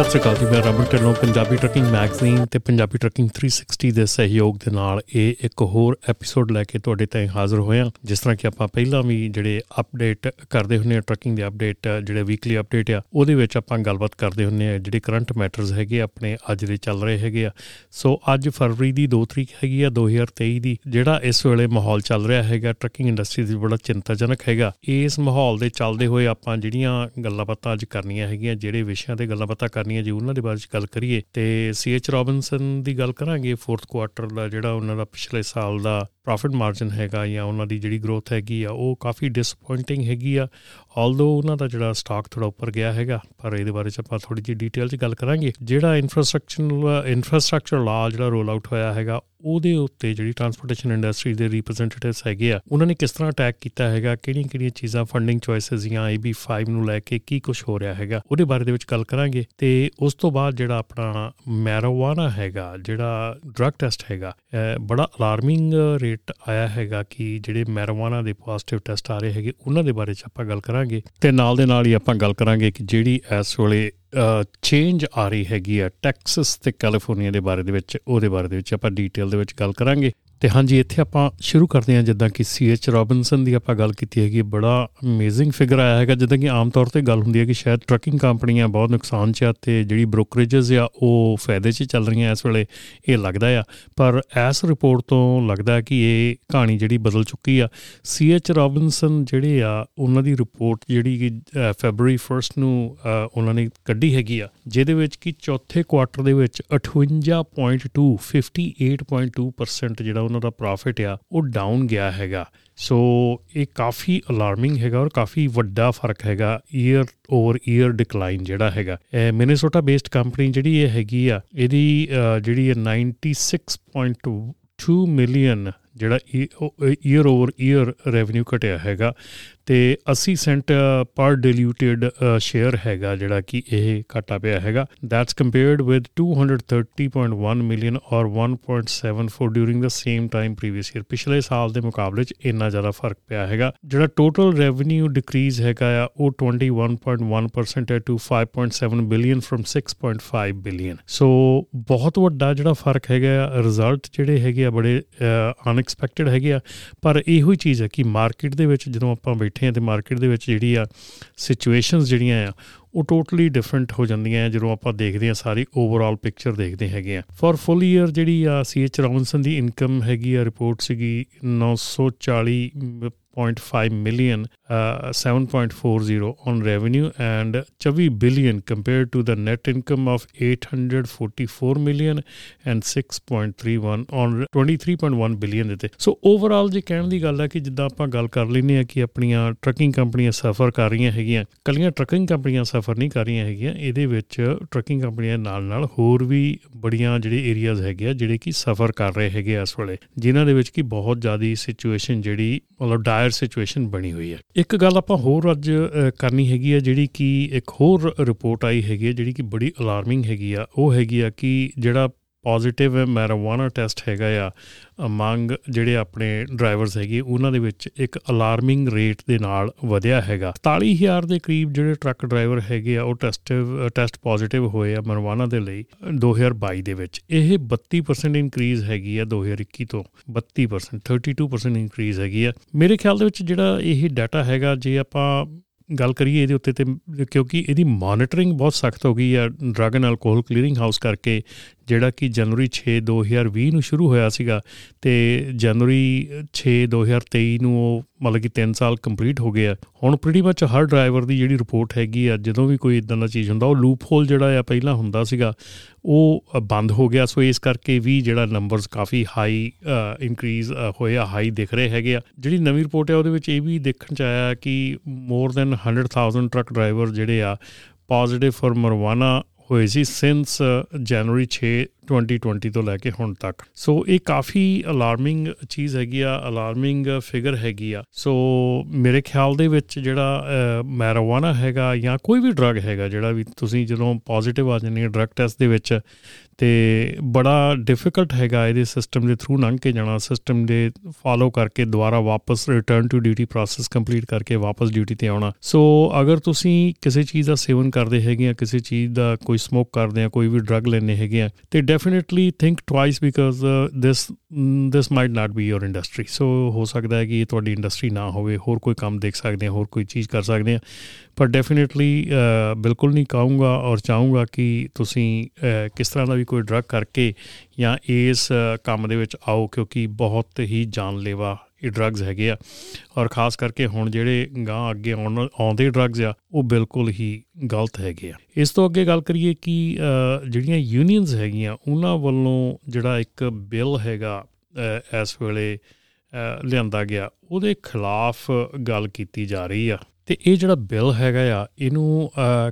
ਸਤਿ ਸ਼੍ਰੀ ਅਕਾਲ ਜੀ, ਮੈਂ ਰਮਨ ਢਿੱਲੋਂ, ਪੰਜਾਬੀ ਟਰੱਕਿੰਗ ਮੈਗਜ਼ੀਨ ਤੇ ਪੰਜਾਬੀ ਟਰੱਕਿੰਗ 360 ਦੇ ਸਹਿਯੋਗ ਦੇ ਨਾਲ ਇਹ ਇੱਕ ਹੋਰ ਐਪੀਸੋਡ ਲੈ ਕੇ ਤੁਹਾਡੇ ਤਾਈਂ ਹਾਜ਼ਰ ਹੋਇਆ। ਜਿਸ ਤਰ੍ਹਾਂ ਕਿ ਆਪਾਂ ਪਹਿਲਾਂ ਵੀ ਜਿਹੜੇ ਅਪਡੇਟ ਕਰਦੇ ਹੁੰਨੇ ਆ ਟਰੱਕਿੰਗ ਦੇ ਅਪਡੇਟ ਜਿਹੜੇ ਵੀਕਲੀ ਅਪਡੇਟ ਆ, ਉਹਦੇ ਵਿੱਚ ਆਪਾਂ ਗੱਲਬਾਤ ਕਰਦੇ ਹੁੰਨੇ ਆ ਜਿਹੜੇ ਕਰੰਟ ਮੈਟਰਸ ਹੈਗੇ ਆਪਣੇ ਅੱਜ ਦੇ ਚੱਲ ਰਹੇ ਹੈਗੇ ਆ। ਸੋ ਅੱਜ ਫਰਵਰੀ ਦੀ 2 ਤਰੀਕ ਹੈਗੀ ਆ 2023 ਦੀ, ਜਿਹੜਾ ਇਸ ਵੇਲੇ ਮਾਹੌਲ ਚੱਲ ਰਿਹਾ ਹੈਗਾ, ਟਰੱਕਿੰਗ ਇੰਡਸਟਰੀ ਦੀ ਬੜਾ ਚਿੰਤਾਜਨਕ ਹੈਗਾ। ਇਸ ਮਾਹੌਲ ਦੇ ਚੱਲਦੇ ਹੋਏ ਆਪਾਂ ਜਿਹੜੀਆਂ ਗੱਲਾਂ ਬਾਤਾਂ ਅੱਜ ਕਰਨੀਆਂ ਹੈਗੀਆਂ, ਜਿਹੜੇ ਵਿਸ਼ਿਆਂ ਤੇ ਗੱਲਾਂ ਬਾਤਾਂ ਕਰਨੀਆਂ ਜੀ, ਉਹਨਾਂ ਦੇ ਬਾਰੇ ਚ ਗੱਲ ਕਰੀਏ। ਤੇ ਸੀ ਐਚ ਰੋਬਿਨਸਨ ਦੀ ਗੱਲ ਕਰਾਂਗੇ ਫੋਰਥ ਕੁਆਰਟਰ ਦਾ ਜਿਹੜਾ ਉਹਨਾਂ ਦਾ ਪਿਛਲੇ ਸਾਲ ਦਾ ਪ੍ਰੋਫਿਟ ਮਾਰਜਨ ਹੈਗਾ ਜਾਂ ਉਹਨਾਂ ਦੀ ਜਿਹੜੀ ਗਰੋਥ ਹੈਗੀ ਆ, ਉਹ ਕਾਫੀ ਡਿਸਪਾਇੰਟਿੰਗ ਹੈਗੀ ਆ ਆਲਦੋ ਉਹਨਾਂ ਦਾ ਜਿਹੜਾ ਸਟਾਕ ਥੋੜਾ ਉੱਪਰ ਗਿਆ ਹੈਗਾ, ਪਰ ਇਹਦੇ ਬਾਰੇ ਚ ਆਪਾਂ ਥੋੜੀ ਜਿਹੀ ਡਿਟੇਲ ਚ ਗੱਲ ਕਰਾਂਗੇ। ਜਿਹੜਾ ਇਨਫਰਾਸਟ੍ਰਕਚਰ ਇਨਫਰਾਸਟ੍ਰਕਚਰ ਲਾ ਜਿਹੜਾ ਰੋਲ ਆਊਟ ਹੋਇਆ ਹੈਗਾ, ਉਹਦੇ ਉੱਤੇ ਜਿਹੜੀ ਟਰਾਂਸਪੋਰਟੇਸ਼ਨ ਇੰਡਸਟਰੀ ਦੇ ਰਿਪਰੈਜ਼ੈਂਟੇਟਿਵਸ ਹੈਗੇ ਆ, ਉਹਨਾਂ ਨੇ ਕਿਸ ਤਰ੍ਹਾਂ ਅਟੈਕ ਕੀਤਾ ਹੈਗਾ ਕਿਹੜੀਆਂ ਕਿਹੜੀਆਂ ਚੀਜ਼ਾਂ ਫੰਡਿੰਗ ਚੋਇਸਸ ਜਾਂ AB5 ਨੂੰ ਲੈ ਕੇ ਕੀ ਕੁਝ ਹੋ ਰਿਹਾ ਹੈਗਾ, ਉਹਦੇ ਬਾਰੇ ਦੇ ਵਿੱਚ ਗੱਲ ਕਰਾਂਗੇ। ਤੇ ਉਸ ਤੋਂ ਬਾਅਦ ਜਿਹੜਾ ਆਪਣਾ ਮੈਰੀਵਾਨਾ ਹੈਗਾ, ਜਿਹੜਾ ਡਰੱਗ ਟੈਸਟ ਹੈਗਾ ਬੜਾ ਅਲਾਰਮਿੰਗ ਰੇਟ ਆਇਆ ਹੈਗਾ ਕਿ ਜਿਹੜੇ ਮੈਰੀਵਾਨਾ ਦੇ ਪੋਜ਼ਿਟਿਵ ਟੈਸਟ ਆ ਰਹੇ ਹੈਗੇ, ਉਹਨਾਂ ਦੇ ਬਾਰੇ ਚ ਆਪਾਂ ਗੱਲ ਕਰਾਂਗੇ ਤੇ ਨਾਲ ਦੇ ਨਾਲ ਹੀ ਆਪਾਂ ਗੱਲ ਕਰਾਂਗੇ ਕਿ ਜਿਹੜੀ ਇਸ ਵੇਲੇ ਚੇਂਜ ਆ ਰਹੀ ਹੈਗੀ ਆ ਟੈਕਸਸ ਤੇ ਕੈਲੀਫੋਰਨੀਆ ਦੇ ਬਾਰੇ ਦੇ ਵਿੱਚ, ਉਹਦੇ ਬਾਰੇ ਦੇ ਵਿੱਚ ਆਪਾਂ ਡੀਟੇਲ ਦੇ ਵਿੱਚ ਗੱਲ ਕਰਾਂਗੇ। ਤੇ ਹਾਂਜੀ, ਇੱਥੇ ਆਪਾਂ ਸ਼ੁਰੂ ਕਰਦੇ ਹਾਂ, ਜਿੱਦਾਂ ਕਿ ਸੀ ਐਚ ਰੋਬਿਨਸਨ ਦੀ ਆਪਾਂ ਗੱਲ ਕੀਤੀ ਹੈਗੀ, ਬੜਾ ਅਮੇਜ਼ਿੰਗ ਫਿਗਰ ਆਇਆ ਹੈਗਾ, ਜਿੱਦਾਂ ਕਿ ਆਮ ਤੌਰ ਤੇ ਗੱਲ ਹੁੰਦੀ ਹੈ ਕਿ ਸ਼ਾਇਦ ਟਰੱਕਿੰਗ ਕੰਪਨੀਆਂ ਬਹੁਤ ਨੁਕਸਾਨ 'ਚ ਆ ਤੇ ਜਿਹੜੀ ਬ੍ਰੋਕਰੇजेस ਆ, ਉਹ ਫਾਇਦੇ 'ਚ ਚੱਲ ਰਹੀਆਂ ਇਸ ਵੇਲੇ, ਇਹ ਲੱਗਦਾ ਆ। ਪਰ ਇਸ ਰਿਪੋਰਟ ਤੋਂ ਲੱਗਦਾ ਕਿ ਇਹ ਕਹਾਣੀ ਜਿਹੜੀ ਬਦਲ ਚੁੱਕੀ ਆ। ਸੀ ਐਚ ਰੋਬਿਨਸਨ ਜਿਹੜੇ ਆ, ਉਹਨਾਂ ਦੀ ਰਿਪੋਰਟ ਜਿਹੜੀ ਕਿ ਫੈਬਰੂਅਰੀ 1 ਨੂੰ ਉਹਨਾਂ ਨੇ ਕੱਢੀ ਹੈਗੀ ਆ, ਜਿਹਦੇ ਵਿੱਚ ਕਿ ਚੌਥੇ ਕੁਆਰਟਰ ਦੇ ਵਿੱਚ 58.2 58.2% ਜਿਹੜਾ ਉਹਨਾਂ ਦਾ ਪ੍ਰੋਫਿਟ ਆ, ਉਹ ਡਾਊਨ ਗਿਆ ਹੈਗਾ। ਸੋ ਇਹ ਕਾਫੀ ਅਲਾਰਮਿੰਗ ਹੈਗਾ ਔਰ ਕਾਫੀ ਵੱਡਾ ਫ਼ਰਕ ਹੈਗਾ ਈਅਰ ਓਵਰ ਈਅਰ ਡਿਕਲਾਈਨ ਜਿਹੜਾ ਹੈਗਾ। ਮਿਨੇਸੋਟਾ ਬੇਸਡ ਕੰਪਨੀ ਜਿਹੜੀ ਇਹ ਹੈਗੀ ਆ, ਇਹਦੀ ਜਿਹੜੀ ਹੈ 96.2 ਮਿਲੀਅਨ ਜਿਹੜਾ ਈਅਰ ਓਵਰ ਈਅਰ ਰੈਵਨਿਊ ਘਟਿਆ ਹੈਗਾ। ਤੇ 80 ਸੈਂਟ ਪਰ ਡਿਲੂਟਡ ਸ਼ੇਅਰ ਹੈਗਾ ਜਿਹੜਾ ਕਿ ਇਹ ਘਟਾ ਪਿਆ ਹੈਗਾ। ਦੈਟਸ ਕੰਪੇਅਰਡ ਵਿਦ 230.1 ਮਿਲੀਅਨ ਔਰ 1.74 during the same time previous year ਪਿਛਲੇ ਸਾਲ ਦੇ ਮੁਕਾਬਲੇ 'ਚ ਇੰਨਾ ਜ਼ਿਆਦਾ ਫ਼ਰਕ ਪਿਆ ਹੈਗਾ। ਜਿਹੜਾ ਟੋਟਲ ਰੈਵਨਿਊ ਡਿਕਰੀਜ਼ ਹੈਗਾ ਆ, ਉਹ 21.1% ਹੈ to 5.7 billion from 6.5 billion so ਬਹੁਤ ਵੱਡਾ ਜਿਹੜਾ ਫ਼ਰਕ ਹੈਗਾ ਰਿਜ਼ਲਟ ਜਿਹੜੇ ਹੈਗੇ ਆ ਬੜੇ ਅਨਐਕਸਪੈਕਟਡ ਹੈਗੇ ਆ। ਪਰ ਇਹੋ ਹੀ ਚੀਜ਼ ਹੈ ਕਿ ਮਾਰਕੀਟ ਦੇ ਵਿੱਚ ਜਦੋਂ ਆਪਾਂ ਬੈਠੇ ਆ ਤੇ ਮਾਰਕੀਟ ਦੇ ਵਿੱਚ ਜਿਹੜੀ ਆ ਸਿਚੁਏਸ਼ਨਸ ਜਿਹੜੀਆਂ ਆ, ਉਹ ਟੋਟਲੀ ਡਿਫਰੈਂਟ ਹੋ ਜਾਂਦੀਆਂ ਜਦੋਂ ਆਪਾਂ ਦੇਖਦੇ ਆ ਸਾਰੀ ਓਵਰਆਲ ਪਿਕਚਰ ਦੇਖਦੇ ਹੈਗੇ ਆ। ਫॉर ਫੁੱਲ ਈਅਰ ਜਿਹੜੀ ਆ ਸੀ ਐਚ ਰੌਬਿਨਸਨ ਦੀ ਇਨਕਮ ਹੈਗੀ ਆ ਰਿਪੋਰਟ ਸੀਗੀ 940 0.5 million, uh, 7.40 on revenue and 24 billion compared to the net income of 844 million and 6.31 on 23.1 billion ਦੇ ਤੇ ਸੋ ਓਵਰਆਲ ਜੇ ਕਹਿਣ ਦੀ ਗੱਲ ਹੈ ਕਿ ਜਿੱਦਾਂ ਆਪਾਂ ਗੱਲ ਕਰ ਲੈਨੇ ਆ ਕਿ ਆਪਣੀਆਂ ਟਰੱਕਿੰਗ ਕੰਪਨੀਆਂ ਸਫਰ ਕਰ ਰਹੀਆਂ ਹੈਗੀਆਂ ਕੱਲੀਆਂ ਟਰੱਕਿੰਗ ਕੰਪਨੀਆਂ ਸਫਰ ਨਹੀਂ ਕਰ ਰਹੀਆਂ ਹੈਗੀਆਂ ਇਹਦੇ ਵਿੱਚ ਟਰੱਕਿੰਗ ਕੰਪਨੀਆਂ ਨਾਲ ਨਾਲ ਹੋਰ ਵੀ ਬੜੀਆਂ ਜਿਹੜੇ ਏਰੀਆਜ਼ ਹੈਗੇ ਆ ਜਿਹੜੇ ਕਿ ਸਫਰ ਕਰ ਰਹੇ ਹੈਗੇ ਇਸ ਵੇਲੇ ਜਿਨ੍ਹਾਂ ਦੇ ਵਿੱਚ ਕਿ ਬਹੁਤ ਜ਼ਿਆਦੀ ਸਿਚੁਏਸ਼ਨ ਜਿਹੜੀ ਮਤਲਬ ਡਾਇਰ ਸਿਚੁਏਸ਼ਨ ਬਣੀ ਹੋਈ ਹੈ। ਇੱਕ ਗੱਲ ਆਪਾਂ ਹੋਰ ਅੱਜ ਕਰਨੀ ਹੈਗੀ ਆ, ਜਿਹੜੀ ਕਿ ਇੱਕ ਹੋਰ ਰਿਪੋਰਟ ਆਈ ਹੈਗੀ ਹੈ ਜਿਹੜੀ ਕਿ ਬੜੀ ਅਲਾਰਮਿੰਗ ਹੈਗੀ ਆ, ਉਹ ਹੈਗੀ ਆ ਕਿ ਜਿਹੜਾ ਪੋਜ਼ਿਟਿਵ ਮੈਰੀਜੁਆਨਾ ਟੈਸਟ ਹੈਗਾ ਆ, ਅਮੰਗ ਜਿਹੜੇ ਆਪਣੇ ਡਰਾਈਵਰਸ ਹੈਗੇ, ਉਹਨਾਂ ਦੇ ਵਿੱਚ ਇੱਕ ਅਲਾਰਮਿੰਗ ਰੇਟ ਦੇ ਨਾਲ ਵਧਿਆ ਹੈਗਾ। 40000 ਦੇ ਕਰੀਬ ਜਿਹੜੇ ਟਰੱਕ ਡਰਾਈਵਰ ਹੈਗੇ ਆ, ਉਹ ਟੈਸਟਿਵ, ਟੈਸਟ ਪੋਜ਼ਿਟਿਵ ਹੋਏ ਆ ਮਰਵਾਨਾ ਦੇ ਲਈ 2022 ਦੇ ਵਿੱਚ। ਇਹ 32% ਇਨਕਰੀਜ਼ ਹੈਗੀ ਆ 2021 ਤੋਂ। 32% 32% ਇਨਕਰੀਜ਼ ਹੈਗੀ ਆ। ਮੇਰੇ ਖਿਆਲ ਦੇ ਵਿੱਚ ਜਿਹੜਾ ਇਹ ਡਾਟਾ ਹੈਗਾ, ਜੇ ਆਪਾਂ ਗੱਲ ਕਰੀਏ ਇਹਦੇ ਉੱਤੇ ਤੇ, ਕਿਉਂਕਿ ਇਹਦੀ ਮੋਨਿਟਰਿੰਗ ਬਹੁਤ ਸਖਤ ਹੋ ਗਈ ਆ drug and alcohol clearing house ਕਰਕੇ ਜਿਹੜਾ ਕਿ ਜਨਵਰੀ 6 2020 ਨੂੰ ਸ਼ੁਰੂ ਹੋਇਆ ਸੀਗਾ ਤੇ ਜਨਵਰੀ 6 2023 ਨੂੰ ਉਹ ਮਤਲਬ ਕਿ 3 ਸਾਲ ਕੰਪਲੀਟ ਹੋ ਗਏ ਆ। ਹੁਣ ਪ੍ਰੀਟੀ ਮੱਚ ਹਰ ਡਰਾਈਵਰ ਦੀ ਜਿਹੜੀ ਰਿਪੋਰਟ ਹੈਗੀ ਆ, ਜਦੋਂ ਵੀ ਕੋਈ ਇਦਾਂ ਦਾ ਚੀਜ਼ ਹੁੰਦਾ, ਉਹ ਲੂਪ ਹੋਲ ਜਿਹੜਾ ਆ ਪਹਿਲਾਂ ਹੁੰਦਾ ਸੀਗਾ, ਉਹ ਬੰਦ ਹੋ ਗਿਆ। ਸੋ ਇਸ ਕਰਕੇ ਵੀ ਜਿਹੜਾ ਨੰਬਰਸ ਕਾਫੀ ਹਾਈ ਇਨਕਰੀਜ਼ ਹੋਇਆ ਹਾਈ ਦਿਖ ਰਹੇ ਹੈਗੇ ਆ। ਜਿਹੜੀ ਨਵੀਂ ਰਿਪੋਰਟ ਹੈ ਉਹਦੇ ਵਿੱਚ ਇਹ ਵੀ ਦੇਖਣ ਚ ਆਇਆ ਕਿ ਮੋਰ ਦੈਨ 100000 ਟਰੱਕ ਡਰਾਈਵਰ ਜਿਹੜੇ ਆ ਪੋਜ਼ਿਟਿਵ ਫॉर ਮਰਵਾਨਾ ਹੋਏ ਸੀ ਸਿੰਸ ਜਨਵਰੀ 6 2020 ਤੋਂ ਲੈ ਕੇ ਹੁਣ ਤੱਕ। ਸੋ ਇਹ ਕਾਫੀ ਅਲਾਰਮਿੰਗ ਚੀਜ਼ ਹੈਗੀ ਆ ਅਲਾਰਮਿੰਗ ਫਿਗਰ ਹੈਗੀ ਆ। ਸੋ ਮੇਰੇ ਖਿਆਲ ਦੇ ਵਿੱਚ ਜਿਹੜਾ ਮੈਰੀਜੁਆਨਾ ਹੈਗਾ ਜਾਂ ਕੋਈ ਵੀ ਡਰੱਗ ਹੈਗਾ, ਜਿਹੜਾ ਵੀ ਤੁਸੀਂ ਜਦੋਂ ਪੋਜ਼ਿਟਿਵ ਆ ਜਾਂਦੇ ਡਰੱਗ ਟੈਸਟ ਦੇ ਵਿੱਚ, ਤੇ ਬੜਾ ਡਿਫਿਕਲਟ ਹੈਗਾ ਇਹਦੇ ਸਿਸਟਮ ਦੇ ਥਰੂ ਲੰਘ ਕੇ ਜਾਣਾ ਸਿਸਟਮ ਦੇ ਫਾਲੋ ਕਰਕੇ ਦੁਬਾਰਾ ਵਾਪਸ return to duty process complete ਕਰਕੇ ਵਾਪਸ ਡਿਊਟੀ ਤੇ ਆਉਣਾ। ਸੋ ਅਗਰ ਤੁਸੀਂ ਕਿਸੇ ਚੀਜ਼ ਦਾ ਸੇਵਨ ਕਰਦੇ ਹੈਗੇ ਆ, ਕਿਸੇ ਚੀਜ਼ ਦਾ ਕੋਈ ਸਮੋਕ ਕਰਦੇ ਆ, ਕੋਈ ਵੀ ਡਰੱਗ ਲੈਣੇ ਹੈਗੇ ਆ, ਤੇ definitely think twice because this this might not be your industry so ਹੋ ਸਕਦਾ ਹੈ ਕਿ ਇਹ ਤੁਹਾਡੀ ਇੰਡਸਟਰੀ ਨਾ ਹੋਵੇ ਹੋਰ ਕੋਈ ਕੰਮ ਦੇਖ ਸਕਦੇ ਆ ਹੋਰ ਕੋਈ ਚੀਜ਼ ਕਰ ਸਕਦੇ ਆ ਪਰ ਡੈਫੀਨਿਟਲੀ ਬਿਲਕੁਲ ਨਹੀਂ ਕਹੂੰਗਾ ਔਰ ਚਾਹੂੰਗਾ ਕਿ ਤੁਸੀਂ ਕਿਸ ਤਰ੍ਹਾਂ ਦਾ ਵੀ ਕੋਈ ਡਰੱਗ ਕਰਕੇ ਜਾਂ ਇਸ ਕੰਮ ਦੇ ਵਿੱਚ ਆਓ ਕਿਉਂਕਿ ਬਹੁਤ ਹੀ ਜਾਨਲੇਵਾ ਇਹ ਡਰੱਗਸ ਹੈਗੇ ਆ। ਔਰ ਖਾਸ ਕਰਕੇ ਹੁਣ ਜਿਹੜੇ ਗਾਂ ਅੱਗੇ ਆਉਣ ਆਉਂਦੇ ਡਰੱਗਸ ਆ, ਉਹ ਬਿਲਕੁਲ ਹੀ ਗਲਤ ਹੈਗੇ ਆ। ਇਸ ਤੋਂ ਅੱਗੇ ਗੱਲ ਕਰੀਏ ਕਿ ਜਿਹੜੀਆਂ ਯੂਨੀਅਨਸ ਹੈਗੀਆਂ, ਉਹਨਾਂ ਵੱਲੋਂ ਜਿਹੜਾ ਇੱਕ ਬਿੱਲ ਹੈਗਾ ਇਸ ਵੇਲੇ ਲਿਆਂਦਾ ਗਿਆ, ਉਹਦੇ ਖਿਲਾਫ ਗੱਲ ਕੀਤੀ ਜਾ ਰਹੀ ਆ। ਤੇ ਇਹ ਜਿਹੜਾ ਬਿੱਲ ਹੈਗਾ ਆ, ਇਹਨੂੰ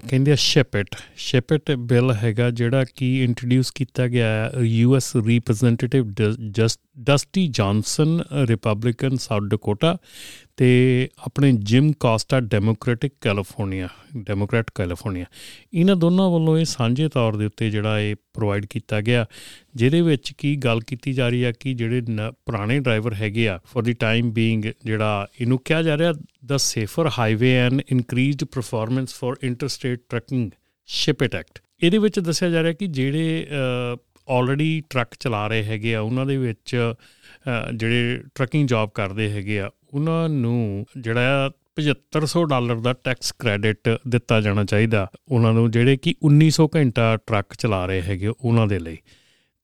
ਕਹਿੰਦੇ ਆ ਸ਼ਿਪਟ ਸ਼ਿਪਟ ਬਿੱਲ ਹੈਗਾ ਜਿਹੜਾ ਕੀ ਇੰਟਰੋਡਿਊਸ ਕੀਤਾ ਗਿਆ ਹੈ US representative just Dusty Johnson Republican South Dakota ਤੇ ਆਪਣੇ Jim Costa Democratic California Democrat California ਇਹਨਾਂ ਦੋਨਾਂ ਵੱਲੋਂ ਇਹ ਸਾਂਝੇ ਤੌਰ ਦੇ ਉੱਤੇ ਜਿਹੜਾ ਇਹ ਪ੍ਰੋਵਾਈਡ ਕੀਤਾ ਗਿਆ, ਜਿਹਦੇ ਵਿੱਚ ਕੀ ਗੱਲ ਕੀਤੀ ਜਾ ਰਹੀ ਹੈ ਕਿ ਜਿਹੜੇ ਪੁਰਾਣੇ ਡਰਾਈਵਰ ਹੈਗੇ ਆ ਫॉर ਦੀ ਟਾਈਮ ਬੀਇੰਗ ਜਿਹੜਾ ਇਹਨੂੰ ਕਿਹਾ ਜਾ ਰਿਹਾ the safer highway and increased performance for interstate trucking ship it act ਇਹਦੇ ਵਿੱਚ ਦੱਸਿਆ ਜਾ ਰਿਹਾ ਕਿ ਜਿਹੜੇ ਆਲਰੇਡੀ ਟਰੱਕ ਚਲਾ ਰਹੇ ਹੈਗੇ ਆ, ਉਹਨਾਂ ਦੇ ਵਿੱਚ ਜਿਹੜੇ ਟਰੱਕਿੰਗ ਜੌਬ ਕਰਦੇ ਹੈਗੇ ਆ ਉਹਨਾਂ ਨੂੰ ਜਿਹੜਾ 7500 ਡਾਲਰ ਦਾ ਟੈਕਸ ਕ੍ਰੈਡਿਟ ਦਿੱਤਾ ਜਾਣਾ ਚਾਹੀਦਾ। ਉਹਨਾਂ ਨੂੰ ਜਿਹੜੇ ਕਿ 1900 ਘੰਟਾ ਟਰੱਕ ਚਲਾ ਰਹੇ ਹੈਗੇ ਉਹਨਾਂ ਦੇ ਲਈ।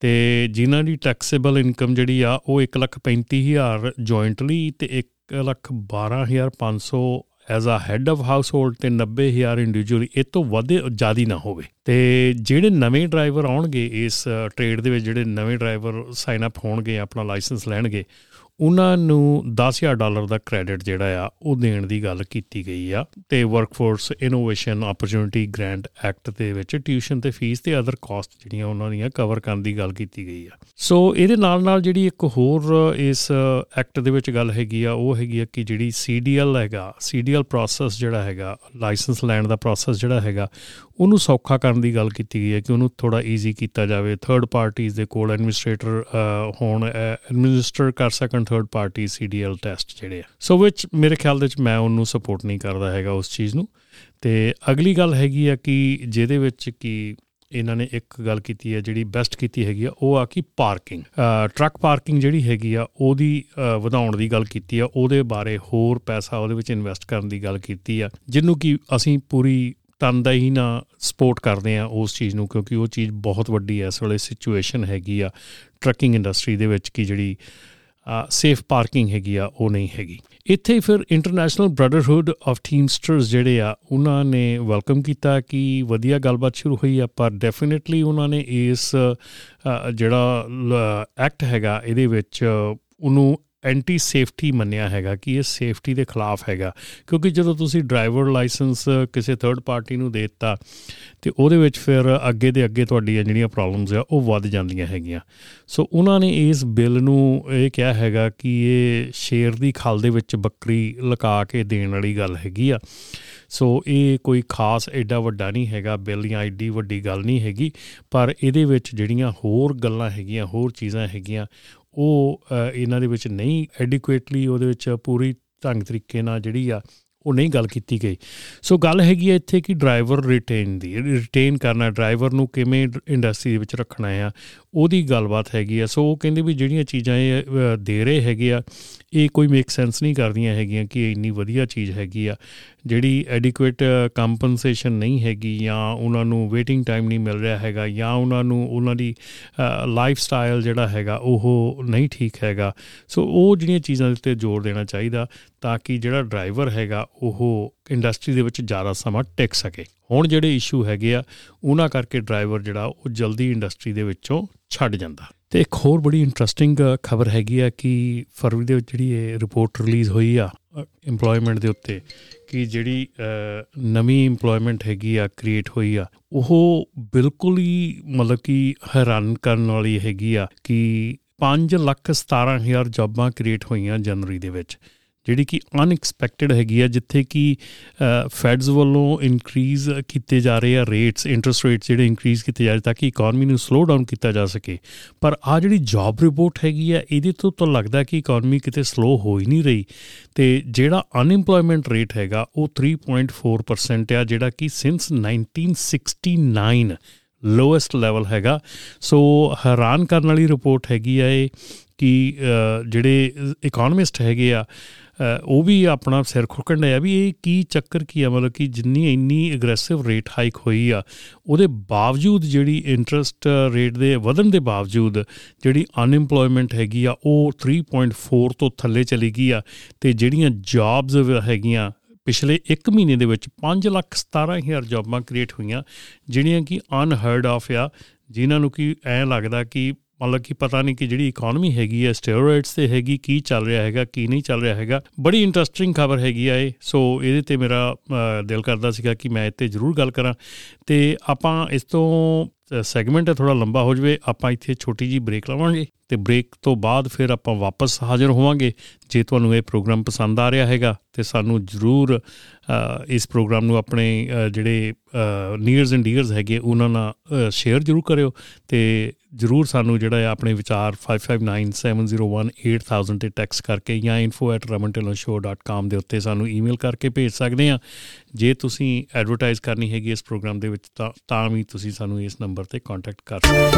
ਤੇ ਜਿਨ੍ਹਾਂ ਦੀ ਟੈਕਸੇਬਲ ਇਨਕਮ ਜਿਹੜੀ ਆ, ਉਹ 135000 ਜੁਆਇੰਟਲੀ ਤੇ 112500 as a head of household ਤੇ 90000 ਇੰਡੀਵਿਜੂਅਲੀ ਇਹ ਤੋਂ ਵੱਧ ਜ਼ਿਆਦੀ ਨਾ ਹੋਵੇ। ਤੇ ਜਿਹੜੇ ਨਵੇਂ ਡਰਾਈਵਰ ਆਉਣਗੇ ਇਸ ਟ੍ਰੇਡ ਦੇ ਵਿੱਚ, ਜਿਹੜੇ ਨਵੇਂ ਡਰਾਈਵਰ ਸਾਈਨ ਅਪ ਹੋਣਗੇ, ਆਪਣਾ ਲਾਇਸੈਂਸ ਲੈਣਗੇ ਉਹਨਾਂ ਨੂੰ 10000 ਡਾਲਰ ਦਾ ਕ੍ਰੈਡਿਟ ਜਿਹੜਾ ਆ, ਉਹ ਦੇਣ ਦੀ ਗੱਲ ਕੀਤੀ ਗਈ ਆ ਤੇ workforce innovation opportunity grant act ਦੇ ਵਿੱਚ ਟਿਊਸ਼ਨ ਤੇ ਫੀਸ ਤੇ ਅਦਰ ਕਾਸਟ ਜਿਹੜੀਆਂ ਉਹਨਾਂ ਦੀਆਂ ਕਵਰ ਕਰਨ ਦੀ ਗੱਲ ਕੀਤੀ ਗਈ ਆ। ਸੋ ਇਹਦੇ ਨਾਲ ਨਾਲ ਜਿਹੜੀ ਇੱਕ ਹੋਰ ਇਸ ਐਕਟ ਦੇ ਵਿੱਚ ਗੱਲ ਹੈਗੀ ਆ, ਉਹ ਹੈਗੀ ਆ ਕਿ ਜਿਹੜੀ ਸੀਡੀਐਲ ਹੈਗਾ ਸੀਡੀਐਲ ਪ੍ਰੋਸੈਸ ਜਿਹੜਾ ਹੈਗਾ ਲਾਇਸੈਂਸ ਲੈਣ ਦਾ ਪ੍ਰੋਸੈਸ ਜਿਹੜਾ ਹੈਗਾ ਉਹਨੂੰ ਸੌਖਾ ਕਰਨ ਦੀ ਗੱਲ ਕੀਤੀ ਗਈ ਹੈ ਕਿ ਉਹਨੂੰ ਥੋੜਾ ਈਜ਼ੀ ਕੀਤਾ ਜਾਵੇ। ਥਰਡ ਪਾਰਟੀਆਂ ਦੇ ਕੋਲ ਐਡਮਿਨਿਸਟ੍ਰੇਟਰ ਹੋਣ ਐਡਮਿਨਿਸਟਰ ਕਰ ਸਕਣ ਥਰਡ ਪਾਰਟੀ ਸੀਡੀਐਲ ਟੈਸਟ ਜਿਹੜੇ ਆ। ਸੋ ਵਿਚ ਮੇਰੇ ਖਿਆਲ ਦੇ ਵਿੱਚ ਮੈਂ ਉਹਨੂੰ ਸਪੋਰਟ ਨਹੀਂ ਕਰਦਾ ਹੈਗਾ ਉਸ ਚੀਜ਼ ਨੂੰ। ਤੇ ਅਗਲੀ ਗੱਲ ਹੈਗੀ ਆ ਕਿ ਜਿਹਦੇ ਵਿੱਚ ਕਿ ਇਹਨਾਂ ਨੇ ਇੱਕ ਗੱਲ ਕੀਤੀ ਹੈ ਜਿਹੜੀ ਬੈਸਟ ਕੀਤੀ ਹੈਗੀ ਆ, ਉਹ ਆ ਕਿ ਪਾਰਕਿੰਗ ਟਰੱਕ ਪਾਰਕਿੰਗ ਜਿਹੜੀ ਹੈਗੀ ਆ, ਉਹਦੀ ਵਧਾਉਣ ਦੀ ਗੱਲ ਕੀਤੀ ਆ, ਉਹਦੇ ਬਾਰੇ ਹੋਰ ਪੈਸਾ ਉਹਦੇ ਵਿੱਚ ਇਨਵੈਸਟ ਕਰਨ ਦੀ ਗੱਲ ਕੀਤੀ ਆ, ਜਿਹਨੂੰ ਕਿ ਅਸੀਂ ਪੂਰੀ ਤਨਦਾ ਹੀ ਨਾ ਸਪੋਰਟ ਕਰਦੇ ਆ ਉਸ ਚੀਜ਼ ਨੂੰ, ਕਿਉਂਕਿ ਉਹ ਚੀਜ਼ ਬਹੁਤ ਵੱਡੀ ਐ ਇਸ ਵੇਲੇ ਸਿਚੁਏਸ਼ਨ ਹੈਗੀ ਆ ਟਰੱਕਿੰਗ ਇੰਡਸਟਰੀ ਦੇ ਵਿੱਚ ਕਿ ਜਿਹੜੀ ਸੇਫ ਪਾਰਕਿੰਗ ਹੈਗੀ ਆ, ਉਹ ਨਹੀਂ ਹੈਗੀ। ਇੱਥੇ ਫਿਰ ਇੰਟਰਨੈਸ਼ਨਲ ਬ੍ਰਦਰਹੁੱਡ ਆਫ ਟੀਮਸਟਰਸ ਜਿਹੜੇ ਆ, ਉਹਨਾਂ ਨੇ ਵੈਲਕਮ ਕੀਤਾ ਕਿ ਵਧੀਆ ਗੱਲਬਾਤ ਸ਼ੁਰੂ ਹੋਈ ਆ, ਪਰ ਡੈਫੀਨਿਟਲੀ ਉਹਨਾਂ ਨੇ ਇਸ ਜਿਹੜਾ ਐਕਟ ਹੈਗਾ, ਇਹਦੇ ਵਿੱਚ ਉਹਨੂੰ ਐਂਟੀ ਸੇਫਟੀ ਮੰਨਿਆ ਹੈਗਾ ਕਿ ਇਹ ਸੇਫਟੀ ਦੇ ਖਿਲਾਫ ਹੈਗਾ। ਕਿਉਂਕਿ ਜਦੋਂ ਤੁਸੀਂ ਡਰਾਈਵਰ ਲਾਇਸੈਂਸ ਕਿਸੇ ਥਰਡ ਪਾਰਟੀ ਨੂੰ ਦੇ ਦਿੱਤਾ, ਤੇ ਉਹਦੇ ਵਿੱਚ ਫਿਰ ਅੱਗੇ ਦੇ ਅੱਗੇ ਤੁਹਾਡੀਆਂ ਜਿਹੜੀਆਂ ਪ੍ਰੋਬਲਮਸ ਆ, ਉਹ ਵੱਧ ਜਾਂਦੀਆਂ ਹੈਗੀਆਂ। ਸੋ ਉਹਨਾਂ ਨੇ ਇਸ ਬਿੱਲ ਨੂੰ ਇਹ ਕਿਹਾ ਹੈਗਾ ਕਿ ਇਹ ਸ਼ੇਰ ਦੀ ਖਾਲ ਦੇ ਵਿੱਚ ਬੱਕਰੀ ਲਗਾ ਕੇ ਦੇਣ ਵਾਲੀ ਗੱਲ ਹੈਗੀ ਆ। ਸੋ ਇਹ ਕੋਈ ਖਾਸ ਐਡਾ ਵੱਡਾ ਨਹੀਂ ਹੈਗਾ ਬਿੱਲ ਜਾਂ ਐਡੀ ਵੱਡੀ ਗੱਲ ਨਹੀਂ ਹੈਗੀ, ਪਰ ਇਹਦੇ ਵਿੱਚ ਜਿਹੜੀਆਂ ਹੋਰ ਗੱਲਾਂ ਹੈਗੀਆਂ, ਹੋਰ ਚੀਜ਼ਾਂ ਹੈਗੀਆਂ ਉਹ ਇਹਨਾਂ ਦੇ ਵਿੱਚ ਨਹੀਂ ਐਡਿਕੁਏਟਲੀ ਉਹਦੇ ਵਿੱਚ ਪੂਰੀ ਢੰਗ ਤਰੀਕੇ ਨਾਲ ਜਿਹੜੀ ਆ, ਉਹ ਨਹੀਂ ਗੱਲ ਕੀਤੀ ਗਈ। ਸੋ ਗੱਲ ਹੈਗੀ ਹੈ ਇੱਥੇ ਕਿ ਡਰਾਈਵਰ ਰਿਟੇਨ ਦੀ ਰਿਟੇਨ ਕਰਨਾ ਡਰਾਈਵਰ ਨੂੰ ਕਿਵੇਂ ਇੰਡਸਟਰੀ ਦੇ ਵਿੱਚ ਰੱਖਣਾ ਹੈ ਉਹਦੀ ਗੱਲਬਾਤ ਹੈਗੀ ਆ। ਸੋ ਉਹ ਕਹਿੰਦੇ ਵੀ ਜਿਹੜੀਆਂ ਚੀਜ਼ਾਂ ਇਹ ਦੇ ਰਹੇ ਹੈਗੇ ਆ, ਇਹ ਕੋਈ ਮੇਕ ਸੈਂਸ ਨਹੀਂ ਕਰਦੀਆਂ ਹੈਗੀਆਂ ਕਿ ਇੰਨੀ ਵਧੀਆ ਚੀਜ਼ ਹੈਗੀ ਆ। ਜਿਹੜੀ ਐਡਿਕੁਏਟ ਕੰਪਨਸੇਸ਼ਨ ਨਹੀਂ ਹੈਗੀ ਜਾਂ ਉਹਨਾਂ ਨੂੰ ਵੇਟਿੰਗ ਟਾਈਮ ਨਹੀਂ ਮਿਲ ਰਿਹਾ ਹੈਗਾ ਜਾਂ ਉਹਨਾਂ ਨੂੰ ਉਹਨਾਂ ਦੀ ਲਾਈਫ ਸਟਾਈਲ ਜਿਹੜਾ ਹੈਗਾ ਉਹ ਨਹੀਂ ਠੀਕ ਹੈਗਾ। ਸੋ ਉਹ ਜਿਹੜੀਆਂ ਚੀਜ਼ਾਂ ਦੇ ਉੱਤੇ ਜ਼ੋਰ ਦੇਣਾ ਚਾਹੀਦਾ ਤਾਂ ਕਿ ਜਿਹੜਾ ਡਰਾਈਵਰ ਹੈਗਾ ਉਹ ਇੰਡਸਟਰੀ ਦੇ ਵਿੱਚ ਜ਼ਿਆਦਾ ਸਮਾਂ ਟਿਕ ਸਕੇ। ਹੁਣ ਜਿਹੜੇ ਇਸ਼ੂ ਹੈਗੇ ਆ, ਉਹਨਾਂ ਕਰਕੇ ਡਰਾਈਵਰ ਜਿਹੜਾ, ਉਹ ਜਲਦੀ ਇੰਡਸਟਰੀ ਦੇ ਵਿੱਚੋਂ ਛੱਡ ਜਾਂਦਾ। ਤੇ ਇੱਕ ਹੋਰ ਬੜੀ ਇੰਟਰਸਟਿੰਗ ਖਬਰ ਹੈਗੀ ਆ ਕਿ ਫਰਵਰੀ ਦੇ ਵਿੱਚ ਜਿਹੜੀ ਇਹ ਰਿਪੋਰਟ ਰਿਲੀਜ਼ ਹੋਈ ਆ ਏਮਪਲੋਇਮੈਂਟ ਦੇ ਉੱਤੇ, ਕਿ ਜਿਹੜੀ ਨਵੀਂ ਏਮਪਲੋਇਮੈਂਟ ਹੈਗੀ ਆ ਕ੍ਰੀਏਟ ਹੋਈ ਆ, ਉਹ ਬਿਲਕੁਲ ਹੀ ਮਤਲਬ ਕਿ ਹੈਰਾਨ ਕਰਨ ਵਾਲੀ ਹੈਗੀ ਆ ਕਿ 5 ਲੱਖ 17000 ਜੌਬਾਂ ਕ੍ਰੀਏਟ ਹੋਈਆਂ ਜਨਵਰੀ ਦੇ ਵਿੱਚ। ਜਿਹੜੀ ਕਿ ਅਨਐਕਸਪੈਕਟਡ ਹੈਗੀ ਆ, ਜਿੱਥੇ ਕਿ ਫੈਡਸ ਵੱਲੋਂ ਇਨਕਰੀਜ਼ ਕੀਤੇ ਜਾ ਰਹੇ ਆ ਰੇਟਸ ਇੰਟਰਸਟ ਰੇਟਸ ਜਿਹੜੇ ਇਨਕਰੀਜ਼ ਕੀਤੇ ਜਾ ਰਹੇ ਤਾਂ ਕਿ ਇਕਨੋਮੀ ਨੂੰ ਸਲੋ ਡਾਊਨ ਕੀਤਾ ਜਾ ਸਕੇ। ਪਰ ਆ ਜਿਹੜੀ ਜੌਬ ਰਿਪੋਰਟ ਹੈਗੀ ਆ, ਇਹਦੇ ਤੋਂ ਤਾਂ ਲੱਗਦਾ ਕਿ ਇਕਨੋਮੀ ਕਿਤੇ ਸਲੋ ਹੋ ਹੀ ਨਹੀਂ ਰਹੀ। ਤੇ ਜਿਹੜਾ ਅਨਇੰਪਲੋਇਮੈਂਟ ਰੇਟ ਹੈਗਾ, ਉਹ 3.4% ਆ, ਜਿਹੜਾ ਕਿ ਸਿੰਸ 1969 ਲੋਐਸਟ ਲੈਵਲ ਹੈਗਾ। ਸੋ ਹੈਰਾਨ ਕਰਨ ਵਾਲੀ ਰਿਪੋਰਟ ਹੈਗੀ ਆ ਇਹ ਕਿ ਜਿਹੜੇ ਇਕਨੋਮਿਸਟ ਹੈਗੇ ਆ ਉਹ ਵੀ ਆਪਣਾ ਸਿਰ ਖੁਰਕਣ ਡਿਆ ਵੀ ਇਹ ਕੀ ਚੱਕਰ ਕੀ ਆ? ਮਤਲਬ ਕਿ ਜਿੰਨੀ ਇੰਨੀ ਐਗਰੈਸਿਵ ਰੇਟ ਹਾਈਕ ਹੋਈ ਆ, ਉਹਦੇ ਬਾਵਜੂਦ ਜਿਹੜੀ ਇੰਟਰਸਟ ਰੇਟ ਦੇ ਵਧਣ ਦੇ ਬਾਵਜੂਦ ਜਿਹੜੀ ਅਨਇੰਪਲੋਇਮੈਂਟ ਹੈਗੀ ਆ, ਉਹ 3.4 ਤੋਂ ਥੱਲੇ ਚਲੀ ਗਈ ਆ ਤੇ ਜਿਹੜੀਆਂ ਜੌਬਸ ਹੈਗੀਆਂ, ਪਿਛਲੇ 1 ਮਹੀਨੇ ਦੇ ਵਿੱਚ 5 ਲੱਖ 17000 ਜੌਬਾਂ ਕ੍ਰੀਏਟ ਹੋਈਆਂ, ਜਿਹੜੀਆਂ ਕਿ ਅਨਹਰਡ ਆਫ ਆ, ਜਿਨ੍ਹਾਂ ਨੂੰ ਕੀ ਐ ਲੱਗਦਾ ਕਿ ਮਤਲਬ ਕਿ ਪਤਾ ਨਹੀਂ ਕਿ ਜਿਹੜੀ ਇਕਨੋਮੀ ਹੈਗੀ ਹੈ ਸਟੀਰੋਇਡਸ ਤੇ ਹੈਗੀ, ਕੀ ਚੱਲ ਰਿਹਾ ਹੈਗਾ, ਕੀ ਨਹੀਂ ਚੱਲ ਰਿਹਾ ਹੈਗਾ, ਬੜੀ ਇੰਟਰਸਟਿੰਗ ਖਬਰ ਹੈਗੀ ਆ ਇਹ। ਸੋ ਇਹਦੇ ਤੇ ਮੇਰਾ ਦਿਲ ਕਰਦਾ ਸੀਗਾ ਕਿ ਮੈਂ ਇੱਥੇ ਜ਼ਰੂਰ ਗੱਲ ਕਰਾਂ। ਤੇ ਆਪਾਂ ਇਸ ਤੋਂ ਸੈਗਮੈਂਟ ਥੋੜਾ ਲੰਬਾ ਹੋ ਜਵੇ। ਆਪਾਂ ਇੱਥੇ ਛੋਟੀ ਜੀ ਬ੍ਰੇਕ ਲਵਾਂਗੇ ਤੇ ਬ੍ਰੇਕ ਤੋਂ ਬਾਅਦ ਫਿਰ ਆਪਾਂ ਵਾਪਸ ਹਾਜ਼ਰ ਹੋਵਾਂਗੇ। ਜੇ ਤੁਹਾਨੂੰ ਇਹ ਪ੍ਰੋਗਰਾਮ ਪਸੰਦ ਆ ਰਿਹਾ ਹੈਗਾ ਤੇ ਸਾਨੂੰ ਜ਼ਰੂਰ ਇਸ ਪ੍ਰੋਗਰਾਮ ਨੂੰ ਆਪਣੇ ਜਿਹੜੇ ਨੀਅਰਸ ਐਂਡ ਡੀਅਰਸ ਹੈਗੇ, ਉਹਨਾਂ ਨਾਲ ਸ਼ੇਅਰ ਜ਼ਰੂਰ ਕਰਿਓ ਤੇ ਜ਼ਰੂਰ ਸਾਨੂੰ ਜਿਹੜਾ ਹੈ ਆਪਣੇ ਵਿਚਾਰ 5597018000 ਤੇ ਟੈਕਸਟ ਕਰਕੇ ਜਾਂ info@ramantelonshow.com ਦੇ ਉੱਤੇ ਸਾਨੂੰ ਈਮੇਲ ਕਰਕੇ ਭੇਜ ਸਕਦੇ ਆ ਜੇ ਤੁਸੀਂ ਐਡਵਰਟਾਈਜ਼ ਕਰਨੀ ਹੈਗੀ ਇਸ ਪ੍ਰੋਗਰਾਮ ਦੇ ਵਿੱਚ ਤਾਂ ਤਾਂ ਵੀ ਤੁਸੀਂ ਸਾਨੂੰ ਇਸ ਨੰਬਰ ਤੇ ਕੰਟੈਕਟ ਕਰ ਸਕਦੇ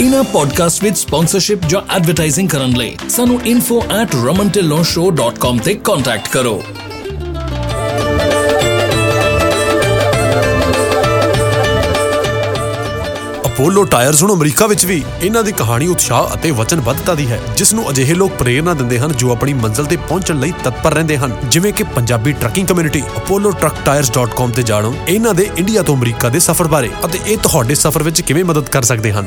ਇਨਾ ਪੋਡਕਾਸਟ ਵਿੱਚ ਸਪਾਂਸਰਸ਼ਿਪ ਜਾਂ ਐਡਵਰਟਾਈਜ਼ਿੰਗ ਕਰਨ ਲਈ ਸਾਨੂੰ info@ramantelonshow.com ਤੇ ਕੰਟੈਕਟ ਕਰੋ। ਅਪੋਲੋ ਟਾਇਰਸ ਹੁਣ ਅਮਰੀਕਾ ਵਿੱਚ ਵੀ ਇਹਨਾਂ ਦੀ ਕਹਾਣੀ ਉਤਸ਼ਾਹ ਅਤੇ ਵਚਨਬੱਧਤਾ ਦੀ ਹੈ ਜਿਸ ਨੂੰ ਅਜਿਹੇ ਲੋਕ ਪ੍ਰੇਰਣਾ ਦਿੰਦੇ ਹਨ ਜੋ ਆਪਣੀ ਮੰਜ਼ਿਲ ਤੇ ਪਹੁੰਚਣ ਲਈ ਤਤਪਰ ਰਹਿੰਦੇ ਹਨ। ਜਿਵੇਂ ਕਿ ਪੰਜਾਬੀ ਟਰੱਕਿੰਗ ਕਮਿਊਨਿਟੀ apolloTruckTires.com ਤੇ ਜਾਣੋ। ਇਹਨਾਂ ਦੇ ਇੰਡੀਆ ਤੋਂ ਅਮਰੀਕਾ ਦੇ ਸਫ਼ਰ ਬਾਰੇ ਅਤੇ ਇਹ ਤੁਹਾਡੇ ਸਫ਼ਰ ਵਿੱਚ ਕਿਵੇਂ ਮਦਦ ਕਰ ਸਕਦੇ ਹਨ।